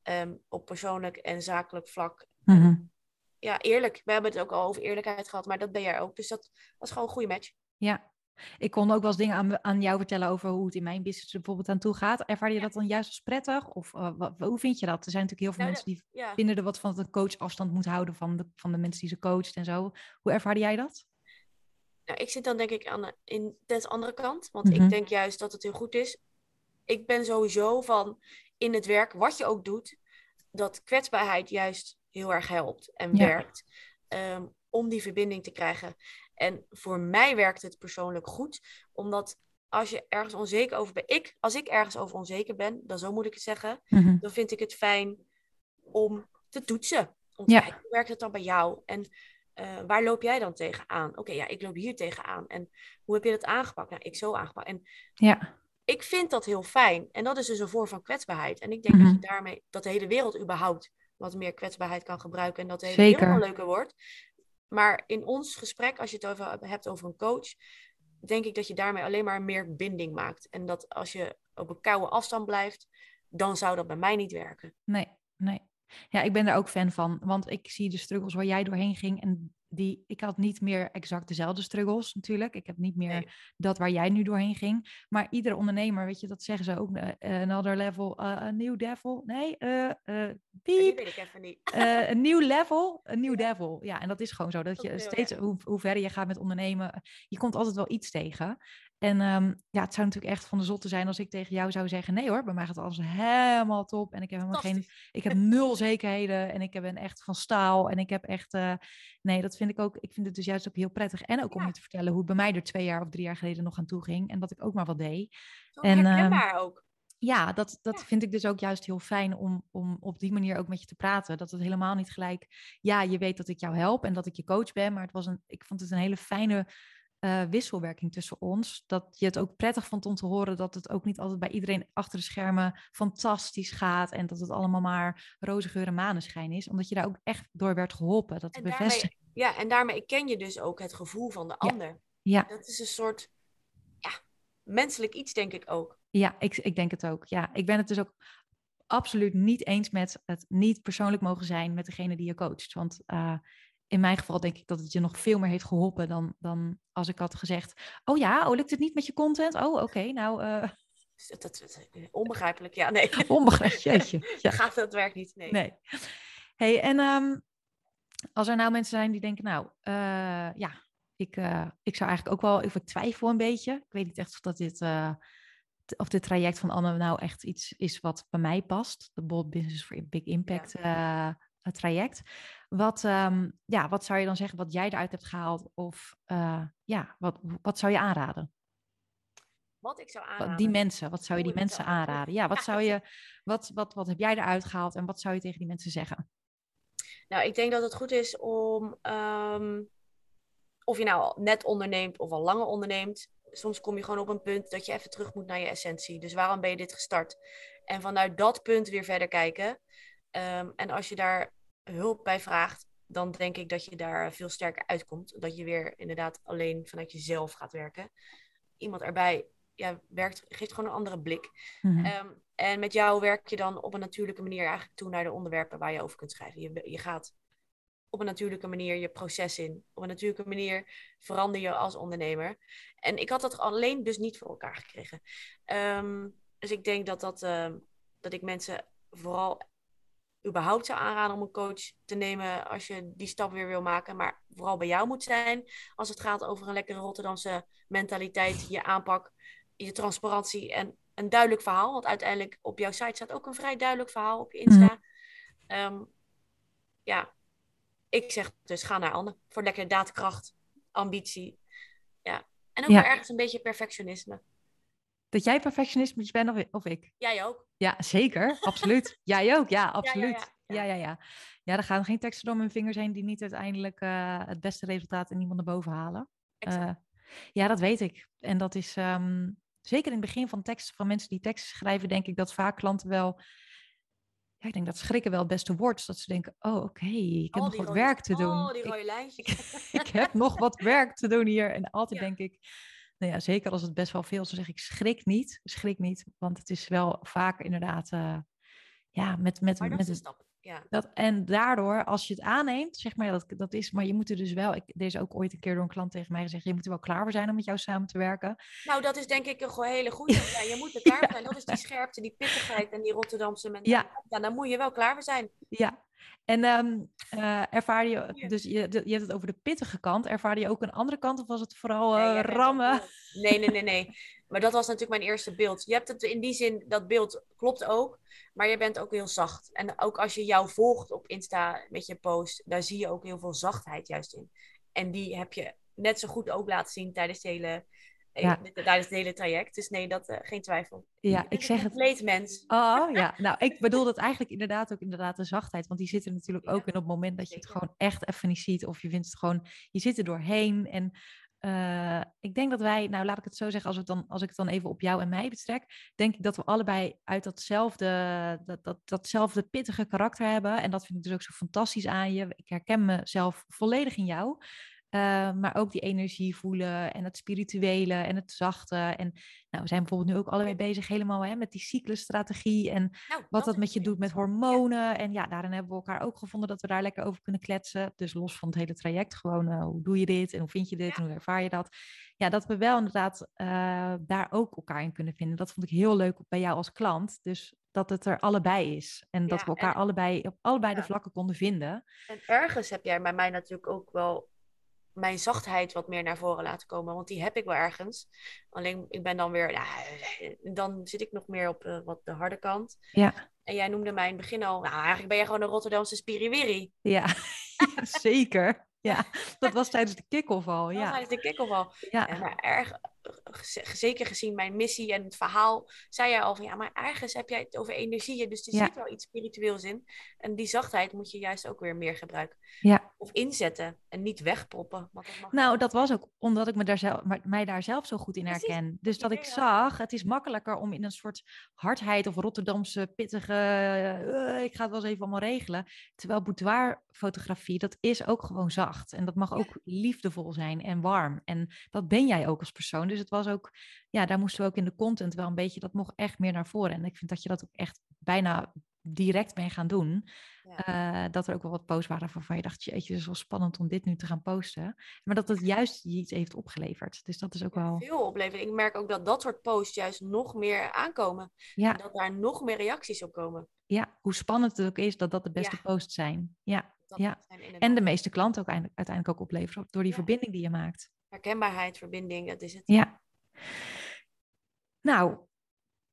um, op persoonlijk en zakelijk vlak. Mm -hmm. Ja, eerlijk. We hebben het ook al over eerlijkheid gehad, maar dat ben jij ook. Dus dat was gewoon een goede match. Ja, ik kon ook wel eens dingen aan, aan jou vertellen over hoe het in mijn business bijvoorbeeld aan toe gaat. Ervaar je dat dan juist als prettig? Of uh, wat, hoe vind je dat? Er zijn natuurlijk heel veel nou, mensen die ja. vinden er wat van dat een coach afstand moet houden van de, van de mensen die ze coacht en zo. Hoe ervaarde jij dat? Nou, ik zit dan denk ik aan de intens andere kant. Want Mhm. ik denk juist dat het heel goed is. Ik ben sowieso van in het werk, wat je ook doet, dat kwetsbaarheid juist heel erg helpt en Ja. werkt. ehm, om die verbinding te krijgen. En voor mij werkt het persoonlijk goed, omdat als je ergens onzeker over bent, ik, als ik ergens over onzeker ben, dan zo moet ik het zeggen, Mhm. dan vind ik het fijn om te toetsen. Om Ja. te kijken, hoe werkt het dan bij jou? En eh, waar loop jij dan tegenaan? Oké, ja, ik loop hier tegenaan. En hoe heb je dat aangepakt? Nou, ik zo aangepakt. En Ja, ik vind dat heel fijn. En dat is dus een vorm van kwetsbaarheid. En ik denk dat Mhm. je daarmee, dat de hele wereld überhaupt wat meer kwetsbaarheid kan gebruiken. En dat de hele Zeker. wereld wel leuker wordt. Maar in ons gesprek, als je het over, hebt over een coach, denk ik dat je daarmee alleen maar meer binding maakt. En dat als je op een koude afstand blijft, dan zou dat bij mij niet werken. nee, nee. Ja, ik ben daar ook fan van, want ik zie de struggles waar jij doorheen ging en die, ik had niet meer exact dezelfde struggles natuurlijk. Ik heb niet meer Nee. dat waar jij nu doorheen ging. Maar iedere ondernemer, weet je, dat zeggen ze ook, eh, another level, eh, a new devil. Nee, eh Die weet ik even niet. Een nieuw level, een nieuw Ja. devil. Ja, en dat is gewoon zo. Dat Dat je steeds, hoe, hoe verder je gaat met ondernemen, je komt altijd wel iets tegen. En ehm, ja, het zou natuurlijk echt van de zotte zijn als ik tegen jou zou zeggen: nee hoor, bij mij gaat alles helemaal top. En ik heb helemaal geen, ik heb nul zekerheden. En ik ben echt van staal. En ik heb echt, eh, nee, dat vind ik ook, ik vind het dus juist ook heel prettig. En ook om je te vertellen hoe het bij mij er twee jaar of drie jaar geleden nog aan toe ging. En dat ik ook maar wat deed. Zo En, ehm, herkenbaar ook. Ja, dat, dat Ja. vind ik dus ook juist heel fijn om, om op die manier ook met je te praten. Dat het helemaal niet gelijk, ja, je weet dat ik jou help en dat ik je coach ben, maar het was een, ik vond het een hele fijne eh, wisselwerking tussen ons. Dat je het ook prettig vond om te horen dat het ook niet altijd bij iedereen achter de schermen fantastisch gaat en dat het allemaal maar roze geur en maneschijn is, omdat je daar ook echt door werd geholpen. Dat En daarmee, ja, en daarmee ken je dus ook het gevoel van de ander. Ja, Dat is een soort ja, menselijk iets, denk ik ook. Ja, ik, ik denk het ook. Ja, ik ben het dus ook absoluut niet eens met het niet persoonlijk mogen zijn met degene die je coacht. Want eh, in mijn geval denk ik dat het je nog veel meer heeft geholpen dan, dan als ik had gezegd: Oh ja, oh, lukt het niet met je content? Oh, oké, nou, eh dat, dat, dat- onbegrijpelijk. Ja, nee. onbegrijpelijk. Jeetje. Ja. Gaat dat werkt niet. Nee. Nee. Hey, en ehm, als er nou mensen zijn die denken: Nou, eh, ja, ik, eh, ik zou eigenlijk ook wel, ik twijfel een beetje. Ik weet niet echt of dat dit. eh, of dit traject van Anne nou echt iets is wat bij mij past. De Bold Business for Big Impact eh, traject. Wat, ehm, ja, wat zou je dan zeggen wat jij eruit hebt gehaald? Of eh, ja, wat, wat zou je aanraden? Wat ik zou aanraden. Die mensen, wat zou je die mensen aanraden? Ja, wat Ja. zou je, wat, wat, wat heb jij eruit gehaald en wat zou je tegen die mensen zeggen? Nou, ik denk dat het goed is om, ehm, of je nou net onderneemt of al langer onderneemt, soms kom je gewoon op een punt dat je even terug moet naar je essentie. Dus waarom ben je dit gestart? En vanuit dat punt weer verder kijken. Ehm, en als je daar hulp bij vraagt, dan denk ik dat je daar veel sterker uitkomt. Dat je weer inderdaad alleen vanuit jezelf gaat werken. Iemand erbij ja, werkt, geeft gewoon een andere blik. Mhm. Ehm, en met jou werk je dan op een natuurlijke manier eigenlijk toe naar de onderwerpen waar je over kunt schrijven. Je, je gaat op een natuurlijke manier je proces in. Op een natuurlijke manier verander je als ondernemer. En ik had dat alleen dus niet voor elkaar gekregen. Ehm, dus ik denk dat, dat, ehm, dat ik mensen vooral überhaupt zou aanraden om een coach te nemen als je die stap weer wil maken. Maar vooral bij jou moet zijn als het gaat over een lekkere Rotterdamse mentaliteit, je aanpak, je transparantie en een duidelijk verhaal. Want uiteindelijk op jouw site staat ook een vrij duidelijk verhaal op je Insta. Ehm, ja, ik zeg dus ga naar Anne voor lekker daadkracht, ambitie. Ja. En ook Ja. ergens een beetje perfectionisme. Dat jij perfectionistisch bent of, of ik? Jij ook. Ja, zeker. Absoluut. Jij ook. Ja, absoluut. ja. Ja, ja, ja. Ja, er gaan geen teksten door mijn vingers heen die niet uiteindelijk eh, het beste resultaat in iemand naar boven halen. Eh, ja, dat weet ik. En dat is ehm, zeker in het begin van teksten van mensen die teksten schrijven, denk ik dat vaak klanten wel. Ja, ik denk dat schrikken wel het beste woord. is Dat ze denken, oh oké, ik heb nog wat rode- werk te doen. Oh, die Ik- rode lijntjes. ik heb nog wat werk te doen hier. En altijd denk ik, nou ja, zeker als het best wel veel is, dan zeg ik schrik niet. Schrik niet, want het is wel vaak inderdaad, eh, ja, met, met, Maar dat met is het, stap. Ja. dat, en daardoor, als je het aanneemt, zeg maar, dat, dat is, maar je moet er dus wel, ik, er is ook ooit een keer door een klant tegen mij gezegd, je moet er wel klaar voor zijn om met jou samen te werken. Nou, dat is denk ik een hele goede. Ja, je moet er klaar voor zijn. Dat is die scherpte, die pittigheid en die Rotterdamse mentaliteit. Ja. daar moet je wel klaar voor zijn. Ja, en eh, ervaarde je, dus je, je hebt het over de pittige kant, ervaarde je ook een andere kant of was het vooral eh, Nee, rammen? cool. Nee, nee, nee, nee. Maar dat was natuurlijk mijn eerste beeld. Je hebt het in die zin, dat beeld klopt ook. Maar je bent ook heel zacht. En ook als je jou volgt op Insta met je post, daar zie je ook heel veel zachtheid juist in. En die heb je net zo goed ook laten zien tijdens het hele, eh, Ja. tijdens het hele traject. Dus nee, dat, eh, geen twijfel. Ja, ik zeg het. compleet mens. Oh ja, nou ik bedoel dat eigenlijk inderdaad ook inderdaad de zachtheid. Want die zit er natuurlijk Ja, ook in op het moment dat je het gewoon echt even niet ziet. Of je vindt het gewoon, je zit er doorheen. En eh, ik denk dat wij, nou laat ik het zo zeggen, als, het dan, als ik het dan even op jou en mij betrek, denk ik dat we allebei uit datzelfde, dat, dat, datzelfde pittige karakter hebben. En dat vind ik dus ook zo fantastisch aan je. Ik herken mezelf volledig in jou. Eh, maar ook die energie voelen en het spirituele en het zachte. En nou, we zijn bijvoorbeeld nu ook allebei bezig helemaal hè, met die cyclusstrategie en Nou, wat dat met je doet met hormonen. En ja, daarin hebben we elkaar ook gevonden dat we daar lekker over kunnen kletsen. Dus los van het hele traject, gewoon eh, hoe doe je dit en hoe vind je dit Ja. en hoe ervaar je dat. Ja, dat we wel inderdaad eh, daar ook elkaar in kunnen vinden. Dat vond ik heel leuk bij jou als klant. Dus dat het er allebei is. En dat we elkaar en- allebei op allebei de vlakken konden vinden. En ergens heb jij bij mij natuurlijk ook wel mijn zachtheid wat meer naar voren laten komen. Want die heb ik wel ergens. Alleen ik ben dan weer, ja, dan zit ik nog meer op eh, wat de harde kant. Ja, En jij noemde mij in het begin al, nou eigenlijk ben jij gewoon een Rotterdamse spiriwiri. ja. Ja, zeker. Ja, dat was tijdens de kick-off al. Dat Ja, is de kikkelval. ja. En maar erg, ge- zeker gezien mijn missie en het verhaal, zei jij al van ja, maar ergens heb jij het over energieën, dus er Ja. zit wel iets spiritueels in. En die zachtheid moet je juist ook weer meer gebruiken. Ja. Of inzetten en niet wegproppen. Want dat mag Nou, dat was ook omdat ik me daar zelf, maar- mij daar zelf zo goed in Precies. herken. Dus dat ik zag, het is makkelijker om in een soort hardheid of Rotterdamse pittige, eh, ik ga het wel eens even allemaal regelen. Terwijl boudoirfotografie, dat is ook gewoon zacht. En dat mag ook liefdevol zijn en warm. En dat ben jij ook als persoon. Dus het was ook, ja, daar moesten we ook in de content wel een beetje, dat mocht echt meer naar voren. En ik vind dat je dat ook echt bijna direct bent gaan doen. Ja. Eh, dat er ook wel wat posts waren waarvan je dacht, jeetje, het is wel spannend om dit nu te gaan posten. Maar dat het juist iets heeft opgeleverd. Dus dat is ook Ja, wel, veel opleveren. Ik merk ook dat dat soort posts juist nog meer aankomen. ja, En dat daar nog meer reacties op komen. ja, hoe spannend het ook is dat dat de beste Ja. posts zijn. Ja, Dat Ja. zijn en de meeste klanten ook eind- uiteindelijk ook opleveren door die verbinding die je maakt. herkenbaarheid, verbinding, dat is het. Ja. Nou,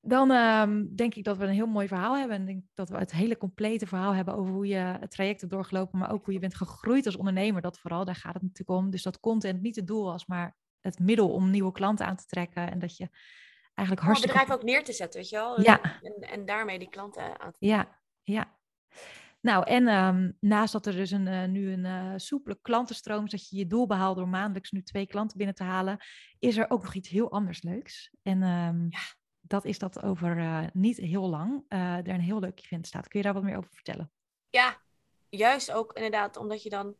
dan ehm, denk ik dat we een heel mooi verhaal hebben. En ik denk dat we het hele complete verhaal hebben over hoe je het traject hebt doorgelopen, maar ook hoe je bent gegroeid als ondernemer. Dat vooral, daar gaat het natuurlijk om. Dus dat content niet het doel was, maar het middel om nieuwe klanten aan te trekken. En dat je eigenlijk hartstikke bedrijf ook neer te zetten, weet je wel? Ja. En, en daarmee die klanten aan te Ja, ja. Nou, en ehm, naast dat er dus een, eh, nu een eh soepele klantenstroom is, dat je je doel behaalt door maandelijks nu twee klanten binnen te halen, is er ook nog iets heel anders leuks. En ehm, Ja. dat is dat over eh, niet heel lang uh, er een heel leuk event staat. Kun je daar wat meer over vertellen? Ja, juist ook inderdaad omdat je dan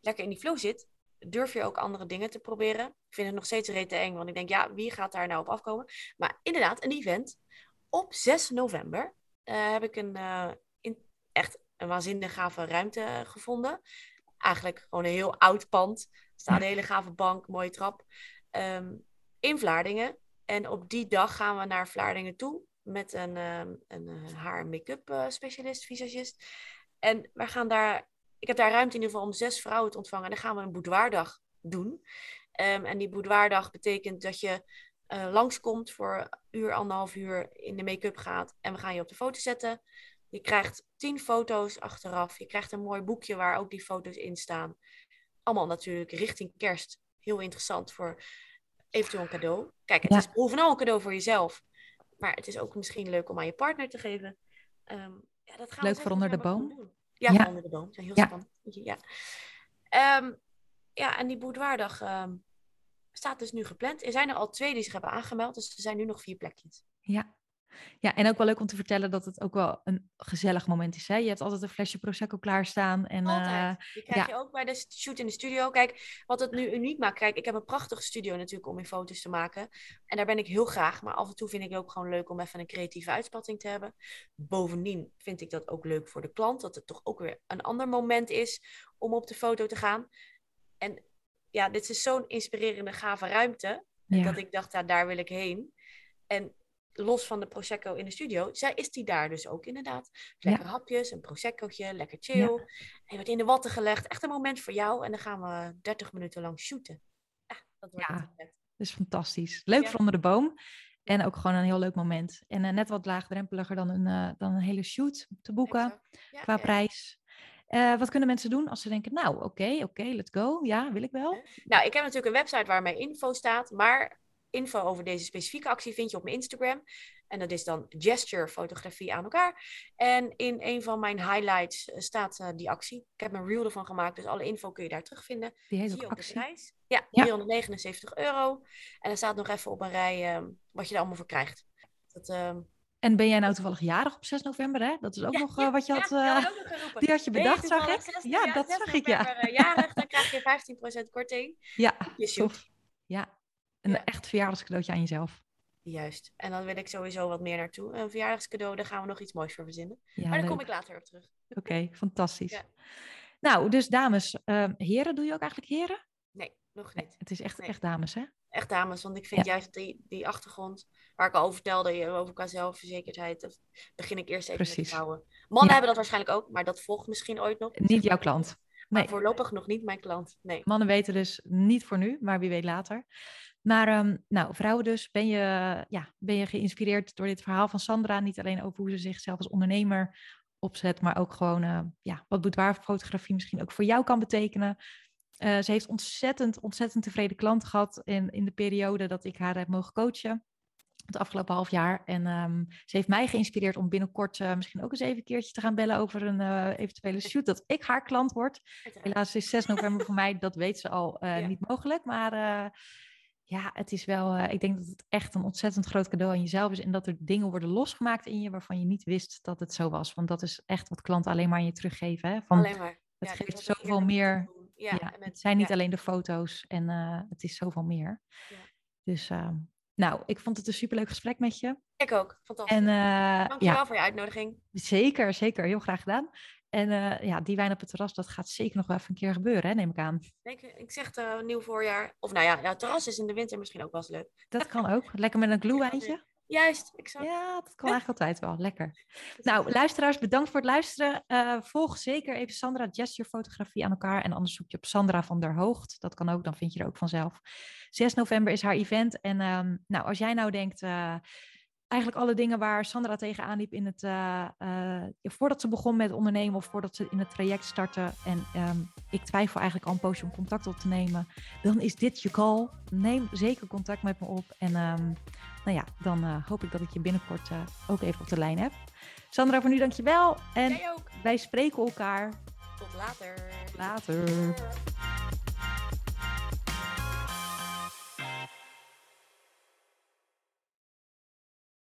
lekker in die flow zit, durf je ook andere dingen te proberen. Ik vind het nog steeds rete eng, want ik denk, ja, wie gaat daar nou op afkomen? Maar inderdaad, een event. Op 6 november uh, heb ik een, echt een waanzinnig gave ruimte gevonden. Eigenlijk gewoon een heel oud pand. Er staat een hele gave bank, mooie trap. Um, in Vlaardingen. En op die dag gaan we naar Vlaardingen toe met een, um, een uh, haar- make-up uh, specialist, visagist. En wij gaan daar, ik heb daar ruimte in ieder geval om zes vrouwen te ontvangen. En dan gaan we een boudoirdag doen. Um, en die boudoirdag betekent dat je uh, langskomt voor een uur, anderhalf uur in de make-up gaat. En we gaan je op de foto zetten. Je krijgt tien foto's achteraf. Je krijgt een mooi boekje waar ook die foto's in staan. Allemaal natuurlijk richting kerst. Heel interessant voor eventueel een cadeau. Kijk, het ja. is bovenal een cadeau voor jezelf. Maar het is ook misschien leuk om aan je partner te geven. Um, ja, dat gaan leuk voor onder de boom. Ja, ja, voor onder de boom. Heel ja. spannend. Ja. Um, ja, en die boudoirdag um, staat dus nu gepland. Er zijn er al twee die zich hebben aangemeld. Dus er zijn nu nog vier plekjes. Ja, ja, en ook wel leuk om te vertellen dat het ook wel een gezellig moment is. Hè? Je hebt altijd een flesje Prosecco klaarstaan. En, altijd. Die krijg ja. je ook bij de shoot in de studio. Kijk, wat het nu uniek maakt. Kijk, ik heb een prachtige studio natuurlijk om in foto's te maken. En daar ben ik heel graag. Maar af en toe vind ik het ook gewoon leuk om even een creatieve uitspatting te hebben. Bovendien vind ik dat ook leuk voor de klant. Dat het toch ook weer een ander moment is om op de foto te gaan. En ja, dit is zo'n inspirerende, gave ruimte. Ja. Dat ik dacht, ja, daar wil ik heen. En los van de Prosecco in de studio, zij is die daar dus ook inderdaad. Lekker ja. hapjes, een Prosecco'tje, lekker chill. Ja. En je wordt in de watten gelegd. Echt een moment voor jou. En dan gaan we 30 minuten lang shooten. Ja, dat wordt ja, dat is fantastisch. Leuk ja. voor onder de boom. En ook gewoon een heel leuk moment. En uh, net wat laagdrempeliger dan een, uh, dan een hele shoot te boeken qua prijs. Uh, wat kunnen mensen doen als ze denken, nou oké, okay, oké, okay, let's go. Ja, wil ik wel. Nou, ik heb natuurlijk een website waar mijn info staat. Maar info over deze specifieke actie vind je op mijn Instagram. En dat is dan gesture fotografie aan elkaar. En in een van mijn highlights staat uh, die actie. Ik heb een reel ervan gemaakt, dus alle info kun je daar terugvinden. Die heet ook actie? prijs. Ja, 479 ja. euro. En er staat nog even op een rij uh, wat je er allemaal voor krijgt. Dat, uh, en ben jij nou toevallig jarig op 6 november, hè? Dat is ook ja, nog ja, wat je had... Ja, die had je bedacht, zag ik? 6, ja, dat zag ik, ja. jarig, dan krijg je 15% korting. Ja, tof. Ja, een ja. echt verjaardagscadeautje aan jezelf. Juist. En dan wil ik sowieso wat meer naartoe. Een verjaardagscadeau, daar gaan we nog iets moois voor verzinnen. Ja, maar daar kom ik later op terug. Oké, okay, fantastisch. Ja. Nou, dus dames, uh, heren, doe je ook eigenlijk heren? Nee, nog niet. Nee, het is echt, nee. echt dames, hè? Echt dames, want ik vind ja. juist die, die achtergrond, waar ik al over vertelde, over qua zelfverzekerdheid, dat begin ik eerst even Precies. met vrouwen. Mannen hebben dat waarschijnlijk ook, maar dat volgt misschien ooit nog. Niet jouw klant. Nee. Maar voorlopig nog niet mijn klant. Nee. Mannen weten dus niet voor nu, maar wie weet later. Maar um, nou, vrouwen dus, ben je, ja, ben je geïnspireerd door dit verhaal van Sandra? Niet alleen over hoe ze zichzelf als ondernemer opzet, maar ook gewoon uh, ja, wat boudoirfotografie misschien ook voor jou kan betekenen. Uh, ze heeft ontzettend, ontzettend tevreden klanten gehad in, in de periode dat ik haar heb mogen coachen. Het afgelopen half jaar. En um, ze heeft mij geïnspireerd om binnenkort uh, misschien ook eens even een keertje te gaan bellen over een uh, eventuele shoot. Dat ik haar klant word. Helaas is 6 november voor mij, dat weet ze al, uh, ja. niet mogelijk. Maar ja, het is wel, ik denk dat het echt een ontzettend groot cadeau aan jezelf is. En dat er dingen worden losgemaakt in je waarvan je niet wist dat het zo was. Want dat is echt wat klanten alleen maar aan je teruggeven. Hè? Van, alleen maar. Het geeft zoveel meer. Ja, met, het zijn niet alleen de foto's en het is zoveel meer. Dus uh, nou, ik vond het een superleuk gesprek met je. Ik ook, fantastisch. En, uh, Dankjewel voor je uitnodiging. Zeker, zeker. Heel graag gedaan. En uh, ja, die wijn op het terras, dat gaat zeker nog wel even een keer gebeuren, hè, neem ik aan. Ik, ik zeg uh, nieuw voorjaar. Of nou ja, ja, het terras is in de winter misschien ook wel eens leuk. Dat kan ook. Lekker met een glühwijntje. Juist, exact. Ja, dat kan eigenlijk altijd wel. Lekker. Nou, luisteraars, bedankt voor het luisteren. Uh, volg zeker even Sandra Gesture Fotografie aan elkaar. En anders zoek je op Sandra van der Hoogt. Dat kan ook, dan vind je er ook vanzelf. 6 november is haar event. En um, nou, als jij nou denkt... Uh, eigenlijk alle dingen waar Sandra tegenaan liep in het, uh, uh, voordat ze begon met ondernemen of voordat ze in het traject startte. En um, ik twijfel eigenlijk al een poosje om contact op te nemen. Dan is dit je call. Neem zeker contact met me op. En um, nou ja, dan uh, hoop ik dat ik je binnenkort ook even op de lijn heb. Sandra, voor nu dankjewel. En Jij ook. wij spreken elkaar. Tot later. Later.